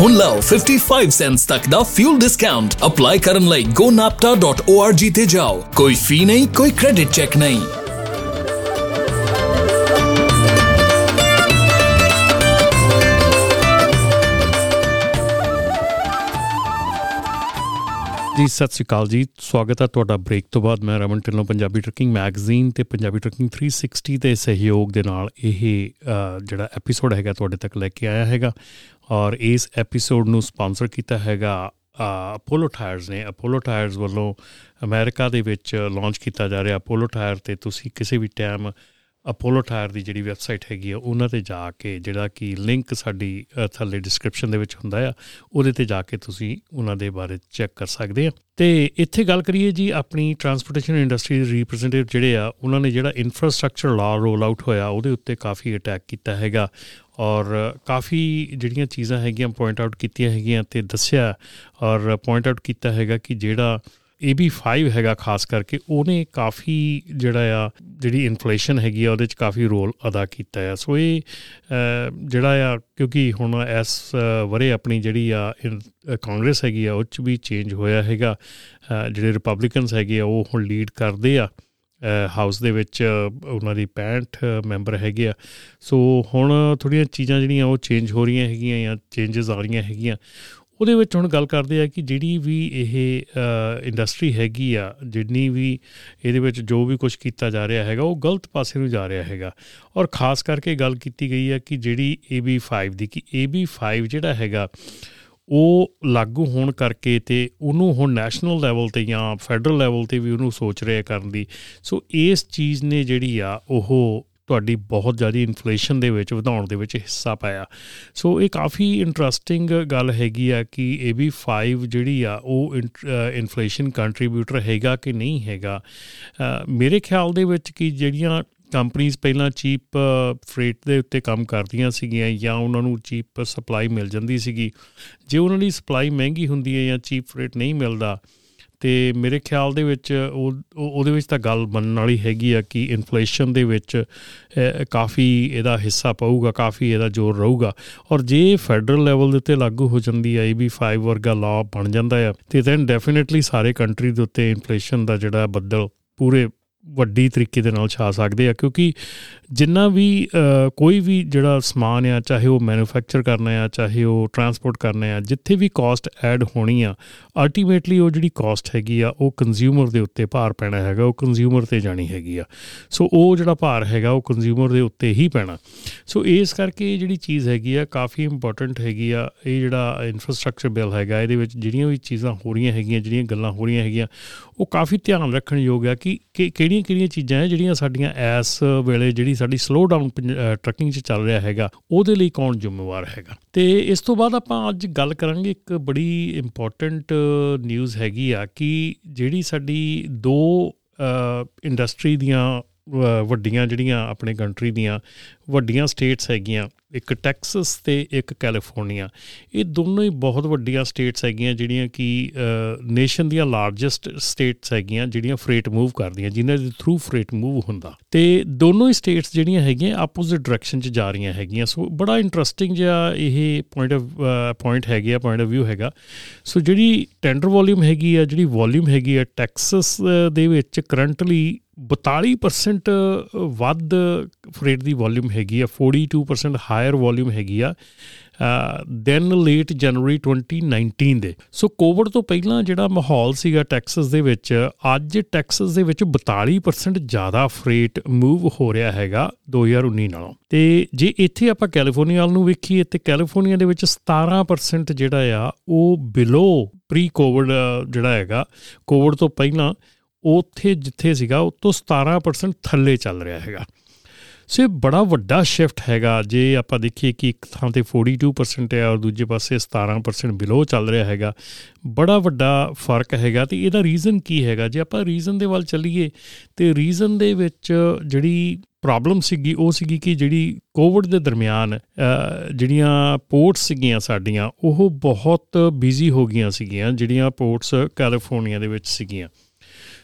ਹੁਣ ਲਓ 55 ਸੈਂਟਸ ਤੱਕ ਦਾ ਫਿਊਲ ਡਿਸਕਾਊਂਟ ਅਪਲਾਈ ਕਰਨ ਲਈ gonapta.org ਤੇ ਜਾਓ ਕੋਈ ਫੀ ਨਹੀਂ ਕੋਈ ਕ੍ਰੈਡਿਟ ਚੈੱਕ ਨਹੀਂ ਜੀ ਸਤਿ ਸ੍ਰੀ ਅਕਾਲ ਜੀ ਸਵਾਗਤ ਹੈ ਤੁਹਾਡਾ ਬ੍ਰੇਕ ਤੋਂ ਬਾਅਦ ਮੈਂ ਰਮਨ ਢਿੱਲੋਂ ਪੰਜਾਬੀ ਟਰੱਕਿੰਗ ਮੈਗਜ਼ੀਨ ਤੇ ਪੰਜਾਬੀ ਟਰੱਕਿੰਗ 360 ਦੇ ਸਹਿਯੋਗ ਦੇ ਨਾਲ ਇਹ ਜਿਹੜਾ ਐਪੀਸੋਡ ਹੈਗਾ ਤੁਹਾਡੇ ਤੱਕ ਲੈ ਕੇ ਆਇਆ ਹੈਗਾ ਔਰ ਇਸ ਐਪੀਸੋਡ ਨੂੰ ਸਪਾਂਸਰ ਕੀਤਾ ਹੈਗਾ ਅਪੋਲੋ ਟਾਇਰਸ ਨੇ। ਅਪੋਲੋ ਟਾਇਰਸ ਵੱਲੋਂ ਅਮਰੀਕਾ ਦੇ ਵਿੱਚ ਲਾਂਚ ਕੀਤਾ ਜਾ ਰਿਹਾ। ਅਪੋਲੋ ਟਾਇਰ ਤੇ ਤੁਸੀਂ ਕਿਸੇ ਵੀ ਟਾਈਮ ਅਪੋਲੋ ਟਾਇਰ ਦੀ ਜਿਹੜੀ ਵੈਬਸਾਈਟ ਹੈਗੀ ਆ, ਉਹਨਾਂ ਤੇ ਜਾ ਕੇ ਜਿਹੜਾ ਕਿ ਲਿੰਕ ਸਾਡੀ ਥੱਲੇ ਡਿਸਕ੍ਰਿਪਸ਼ਨ ਦੇ ਵਿੱਚ ਹੁੰਦਾ ਆ, ਉਹਦੇ ਤੇ ਜਾ ਕੇ ਤੁਸੀਂ ਉਹਨਾਂ ਦੇ ਬਾਰੇ ਚੈੱਕ ਕਰ ਸਕਦੇ ਆ। ਤੇ ਇੱਥੇ ਗੱਲ ਕਰੀਏ ਜੀ, ਆਪਣੀ ਟਰਾਂਸਪੋਰਟੇਸ਼ਨ ਇੰਡਸਟਰੀ ਦੇ ਰਿਪਰੈਜ਼ੈਂਟੇਟਿਵ ਜਿਹੜੇ ਆ, ਉਹਨਾਂ ਨੇ ਜਿਹੜਾ ਇਨਫਰਾਸਟ੍ਰਕਚਰ ਲਾ ਰੋਲ ਆਊਟ ਹੋਇਆ, ਉਹਦੇ ਉੱਤੇ ਕਾਫੀ ਅਟੈਕ ਕੀਤਾ ਹੈਗਾ। ਔਰ ਕਾਫੀ ਜਿਹੜੀਆਂ ਚੀਜ਼ਾਂ ਹੈਗੀਆਂ ਪੁਆਇੰਟ ਆਊਟ ਕੀਤੀਆਂ ਹੈਗੀਆਂ ਤੇ ਦੱਸਿਆ ਔਰ ਪੁਆਇੰਟ ਆਊਟ ਕੀਤਾ ਹੈਗਾ ਕਿ ਜਿਹੜਾ AB5 ਹੈਗਾ ਖਾਸ ਕਰਕੇ ਉਹਨੇ ਕਾਫੀ ਜਿਹੜਾ ਆ, ਜਿਹੜੀ ਇਨਫਲੇਸ਼ਨ ਹੈਗੀ ਆ, ਉਹਦੇ ਚ ਕਾਫੀ ਰੋਲ ਅਦਾ ਕੀਤਾ ਹੈ ਸੋ ਇਹ ਜਿਹੜਾ ਆ, ਕਿਉਂਕਿ ਹੁਣ ਇਸ ਵਰੇ ਆਪਣੀ ਜਿਹੜੀ ਆ ਕਾਂਗਰਸ ਹੈਗੀ ਆ, ਉਹ ਚ ਵੀ ਚੇਂਜ ਹੋਇਆ ਹੈਗਾ। ਜਿਹੜੇ ਰਿਪਬਲਿਕਨਸ ਹੈਗੇ ਆ, ਉਹ ਹੁਣ ਲੀਡ ਕਰਦੇ ਆ। ਹਾਊਸ ਦੇ ਵਿੱਚ ਉਹਨਾਂ ਦੀ 65 ਮੈਂਬਰ ਹੈਗੇ ਆ। ਸੋ ਹੁਣ ਥੋੜੀਆਂ ਚੀਜ਼ਾਂ ਜਿਹੜੀਆਂ ਉਹ ਚੇਂਜ ਹੋ ਰਹੀਆਂ ਹੈਗੀਆਂ ਜਾਂ ਚੇਂਜਸ ਆ ਰਹੀਆਂ ਹੈਗੀਆਂ। ਉਹਦੇ ਵਿੱਚ ਹੁਣ ਗੱਲ ਕਰਦੇ ਆ ਕਿ ਜਿਹੜੀ ਵੀ ਇਹ ਇੰਡਸਟਰੀ ਹੈਗੀ ਆ, ਜਿੰਨੀ ਵੀ ਇਹਦੇ ਵਿੱਚ ਜੋ ਵੀ ਕੁਝ ਕੀਤਾ ਜਾ ਰਿਹਾ ਹੈਗਾ, ਉਹ ਗਲਤ ਪਾਸੇ ਨੂੰ ਜਾ ਰਿਹਾ ਹੈਗਾ। ਔਰ ਖਾਸ ਕਰਕੇ ਗੱਲ ਕੀਤੀ ਗਈ ਹੈ ਕਿ ਜਿਹੜੀ AB5 ਦੀ, ਕਿ AB5 ਜਿਹੜਾ ਹੈਗਾ ਉਹ ਲਾਗੂ ਹੋਣ ਕਰਕੇ ਤੇ ਉਹਨੂੰ ਹੁਣ ਨੈਸ਼ਨਲ ਲੈਵਲ ਤੇ ਜਾਂ ਫੈਡਰਲ ਲੈਵਲ ਤੇ ਵੀ ਉਹਨੂੰ ਸੋਚ ਰਿਹਾ ਕਰਨ ਦੀ। ਸੋ ਇਸ ਚੀਜ਼ ਨੇ ਜਿਹੜੀ ਆ, ਉਹ ਤੁਹਾਡੀ ਬਹੁਤ ਜ਼ਿਆਦਾ ਇਨਫਲੇਸ਼ਨ ਦੇ ਵਿੱਚ, ਵਧਾਉਣ ਦੇ ਵਿੱਚ ਹਿੱਸਾ ਪਾਇਆ। ਸੋ ਇਹ ਕਾਫੀ ਇੰਟਰਸਟਿੰਗ ਗੱਲ ਹੈਗੀ ਆ ਕਿ AB5 ਜਿਹੜੀ ਆ, ਉਹ ਇਨਫਲੇਸ਼ਨ ਕੰਟਰੀਬਿਊਟਰ ਹੈਗਾ ਕਿ ਨਹੀਂ ਹੈਗਾ। ਮੇਰੇ ਖਿਆਲ ਦੇ ਵਿੱਚ ਕਿ ਜਿਹੜੀਆਂ ਕੰਪਨੀਆਂ ਪਹਿਲਾਂ ਚੀਪ ਫਰੇਟ ਦੇ ਉੱਤੇ ਕੰਮ ਕਰਦੀਆਂ ਸੀਗੀਆਂ ਜਾਂ ਉਹਨਾਂ ਨੂੰ ਚੀਪ ਸਪਲਾਈ ਮਿਲ ਜਾਂਦੀ ਸੀਗੀ। ਜੇ ਉਹਨਾਂ ਦੀ ਸਪਲਾਈ ਮਹਿੰਗੀ ਹੁੰਦੀ ਹੈ ਜਾਂ ਚੀਪ, ਫਰੇਟ ਨਹੀਂ ਮਿਲਦਾ, ਤੇ ਮੇਰੇ ਖਿਆਲ ਦੇ ਵਿੱਚ ਉਹ ਉਹਦੇ ਵਿੱਚ ਤਾਂ ਗੱਲ ਮੰਨਣ ਵਾਲੀ ਹੈਗੀ ਆ ਕਿ ਇਨਫਲੇਸ਼ਨ ਦੇ ਵਿੱਚ ਕਾਫੀ ਇਹਦਾ ਹਿੱਸਾ ਪਊਗਾ, ਕਾਫੀ ਇਹਦਾ ਜ਼ੋਰ ਰਹੂਗਾ। ਔਰ ਜੇ ਫੈਡਰਲ ਲੈਵਲ ਦੇ ਉੱਤੇ ਲਾਗੂ ਹੋ ਜਾਂਦੀ ਹੈ ਵੀ 5 ਵਰਗਾ ਲਾਅ ਬਣ ਜਾਂਦਾ ਹੈ ਤੇ ਦੈਨ ਡੈਫੀਨਿਟਲੀ ਸਾਰੇ ਕੰਟਰੀ ਦੇ ਉੱਤੇ ਇਨਫਲੇਸ਼ਨ ਦਾ ਜਿਹੜਾ ਬੱਦਲ ਪੂਰੇ ਵੱਡੀ ਤਰੀਕੇ ਦੇ ਨਾਲ ਛਾ ਸਕਦੇ ਆ, ਕਿਉਂਕਿ ਜਿੰਨਾ ਵੀ ਕੋਈ ਵੀ ਜਿਹੜਾ ਸਮਾਨ ਆ, ਚਾਹੇ ਉਹ ਮੈਨੂਫੈਕਚਰ ਕਰਨਾ ਆ, ਚਾਹੇ ਉਹ ਟਰਾਂਸਪੋਰਟ ਕਰਨਾ ਆ, ਜਿੱਥੇ ਵੀ ਕਾਸਟ ਐਡ ਹੋਣੀ ਆ ਅਲਟੀਮੇਟਲੀ ਉਹ ਜਿਹੜੀ ਕਾਸਟ ਹੈਗੀ ਆ, ਉਹ ਕੰਜ਼ਿਊਮਰ ਦੇ ਉੱਤੇ ਭਾਰ ਪੈਣਾ ਹੈਗਾ, ਉਹ ਕੰਜ਼ਿਊਮਰ ਤੇ ਜਾਣੀ ਹੈਗੀ ਆ। ਸੋ ਉਹ ਜਿਹੜਾ ਭਾਰ ਹੈਗਾ, ਉਹ ਕੰਜ਼ਿਊਮਰ ਦੇ ਉੱਤੇ ਹੀ ਪੈਣਾ। ਸੋ ਇਸ ਕਰਕੇ ਇਹ ਜਿਹੜੀ ਚੀਜ਼ ਹੈਗੀ ਆ, ਕਾਫੀ ਇੰਪੋਰਟੈਂਟ ਹੈਗੀ ਆ, ਇਹ ਜਿਹੜਾ ਇਨਫਰਾਸਟ੍ਰਕਚਰ ਬਿੱਲ ਹੈਗਾ, ਇਹਦੇ ਵਿੱਚ ਜਿਹੜੀਆਂ ਵੀ ਚੀਜ਼ਾਂ ਹੋ ਰਹੀਆਂ ਹੈਗੀਆਂ, ਜਿਹੜੀਆਂ ਗੱਲਾਂ ਹੋ ਰਹੀਆਂ ਹੈਗੀਆਂ, ਉਹ ਕਾਫੀ ਧਿਆਨ ਰੱਖਣ ਯੋਗ ਆ ਕਿ ਕਿਹੜੀਆਂ ਕਿਹੜੀਆਂ ਚੀਜ਼ਾਂ ਹੈ ਜਿਹੜੀਆਂ ਸਾਡੀਆਂ ਐਸ ਵੇਲੇ ਜਿਹੜੀ ਸਾਡੀ ਸਲੋ ਡਾਊਨ ਟਰੱਕਿੰਗ 'ਚ ਚੱਲ ਰਿਹਾ ਹੈਗਾ, ਉਹਦੇ ਲਈ ਕੌਣ ਜ਼ਿੰਮੇਵਾਰ ਹੈਗਾ? ਤੇ ਇਸ ਤੋਂ ਬਾਅਦ ਆਪਾਂ ਅੱਜ ਗੱਲ ਕਰਾਂਗੇ ਇੱਕ ਬੜੀ ਇੰਪੋਰਟੈਂਟ ਨਿਊਜ਼ ਹੈਗੀ ਆ ਕਿ ਜਿਹੜੀ ਸਾਡੀ ਦੋ ਇੰਡਸਟਰੀ ਦੀਆਂ ਵੱਡੀਆਂ ਜਿਹੜੀਆਂ ਆਪਣੇ ਕੰਟਰੀ ਦੀਆਂ ਵੱਡੀਆਂ ਸਟੇਟਸ ਹੈਗੀਆਂ, ਇੱਕ ਟੈਕਸਸ ਤੇ ਇੱਕ ਕੈਲੀਫੋਰਨੀਆ ਇਹ ਦੋਨੋਂ ਹੀ ਬਹੁਤ ਵੱਡੀਆਂ ਸਟੇਟਸ ਹੈਗੀਆਂ ਜਿਹੜੀਆਂ ਕਿ ਨੇਸ਼ਨ ਦੀਆਂ ਲਾਰਜੈਸਟ ਸਟੇਟਸ ਹੈਗੀਆਂ ਜਿਹੜੀਆਂ ਫਰੇਟ ਮੂਵ ਕਰਦੀਆਂ, ਜਿਨ੍ਹਾਂ ਦੇ ਥਰੂ ਫਰੇਟ ਮੂਵ ਹੁੰਦਾ। ਤੇ ਦੋਨੋਂ ਹੀ ਸਟੇਟਸ ਜਿਹੜੀਆਂ ਹੈਗੀਆਂ ਆਪੋਜ਼ਿਟ ਡਾਇਰੈਕਸ਼ਨ 'ਚ ਜਾ ਰਹੀਆਂ ਹੈਗੀਆਂ। ਸੋ ਬੜਾ ਇੰਟਰਸਟਿੰਗ ਜਿਹਾ ਇਹ ਪੁਆਇੰਟ ਆਫ ਪੁਆਇੰਟ ਹੈਗਾ ਪੁਆਇੰਟ ਆਫ View ਹੈਗਾ। ਸੋ ਜਿਹੜੀ ਟੈਂਡਰ ਵੋਲਿਊਮ ਹੈਗੀ ਆ, ਜਿਹੜੀ ਵੋਲਿਊਮ ਹੈਗੀ ਆ ਟੈਕਸਸ ਦੇ ਵਿੱਚ ਕਰੰਟਲੀ 42% ਵੱਧ ਫਰੇਟ ਦੀ ਵੋਲਿਊਮ ਹੈਗੀ ਆ 42% ਹਾਇਰ ਵੋਲਿਊਮ ਹੈਗੀ ਆ ਦੈਨ ਲੇਟ ਜਨਵਰੀ 2019 ਦੇ। ਸੋ ਕੋਵਿਡ ਤੋਂ ਪਹਿਲਾਂ ਜਿਹੜਾ ਮਾਹੌਲ ਸੀਗਾ ਟੈਕਸਸ ਦੇ ਵਿੱਚ, ਅੱਜ ਟੈਕਸਸ ਦੇ ਵਿੱਚ 42% ਜ਼ਿਆਦਾ ਫਰੇਟ ਮੂਵ ਹੋ ਰਿਹਾ ਹੈਗਾ 2019 ਨਾਲੋਂ। ਤੇ ਜੇ ਇੱਥੇ ਆਪਾਂ ਕੈਲੀਫੋਰਨੀਆ ਵੱਲ ਨੂੰ ਵੇਖੀਏ, ਤੇ ਕੈਲੀਫੋਰਨੀਆ ਦੇ ਵਿੱਚ 17% ਜਿਹੜਾ ਆ, ਉਹ ਬਿਲੋ ਪ੍ਰੀ ਕੋਵਿਡ ਜਿਹੜਾ ਹੈਗਾ ਕੋਵਿਡ ਤੋਂ ਪਹਿਲਾਂ ਉੱਥੇ ਜਿੱਥੇ ਸੀਗਾ, ਉਹ ਤੋਂ 17% ਥੱਲੇ ਚੱਲ ਰਿਹਾ ਹੈਗਾ। ਸੋ ਇਹ ਬੜਾ ਵੱਡਾ ਸ਼ਿਫਟ ਹੈਗਾ। ਜੇ ਆਪਾਂ ਦੇਖੀਏ ਕਿ ਇੱਕ ਥਾਂ ਤੇ 42% ਹੈ ਔਰ ਦੂਜੇ ਪਾਸੇ 17% ਬਿਲੋ ਚੱਲ ਰਿਹਾ ਹੈਗਾ, ਬੜਾ ਵੱਡਾ ਫ਼ਰਕ ਹੈਗਾ। ਤੇ ਇਹਦਾ ਰੀਜ਼ਨ ਕੀ ਹੈਗਾ? ਜੇ ਆਪਾਂ ਰੀਜ਼ਨ ਦੇ ਵੱਲ ਚੱਲੀਏ, ਤੇ ਰੀਜ਼ਨ ਦੇ ਵਿੱਚ ਜਿਹੜੀ ਪ੍ਰੋਬਲਮ ਸੀਗੀ, ਉਹ ਸੀਗੀ ਕਿ ਜਿਹੜੀ ਕੋਵਿਡ ਦੇ ਦਰਮਿਆਨ ਜਿਹੜੀਆਂ ਪੋਰਟਸ ਸੀਗੀਆਂ ਸਾਡੀਆਂ, ਉਹ ਬਹੁਤ ਬਿਜ਼ੀ ਹੋ ਗਈਆਂ ਸੀਗੀਆਂ, ਜਿਹੜੀਆਂ ਪੋਰਟਸ ਕੈਲੀਫੋਰਨੀਆ ਦੇ ਵਿੱਚ ਸੀਗੀਆਂ।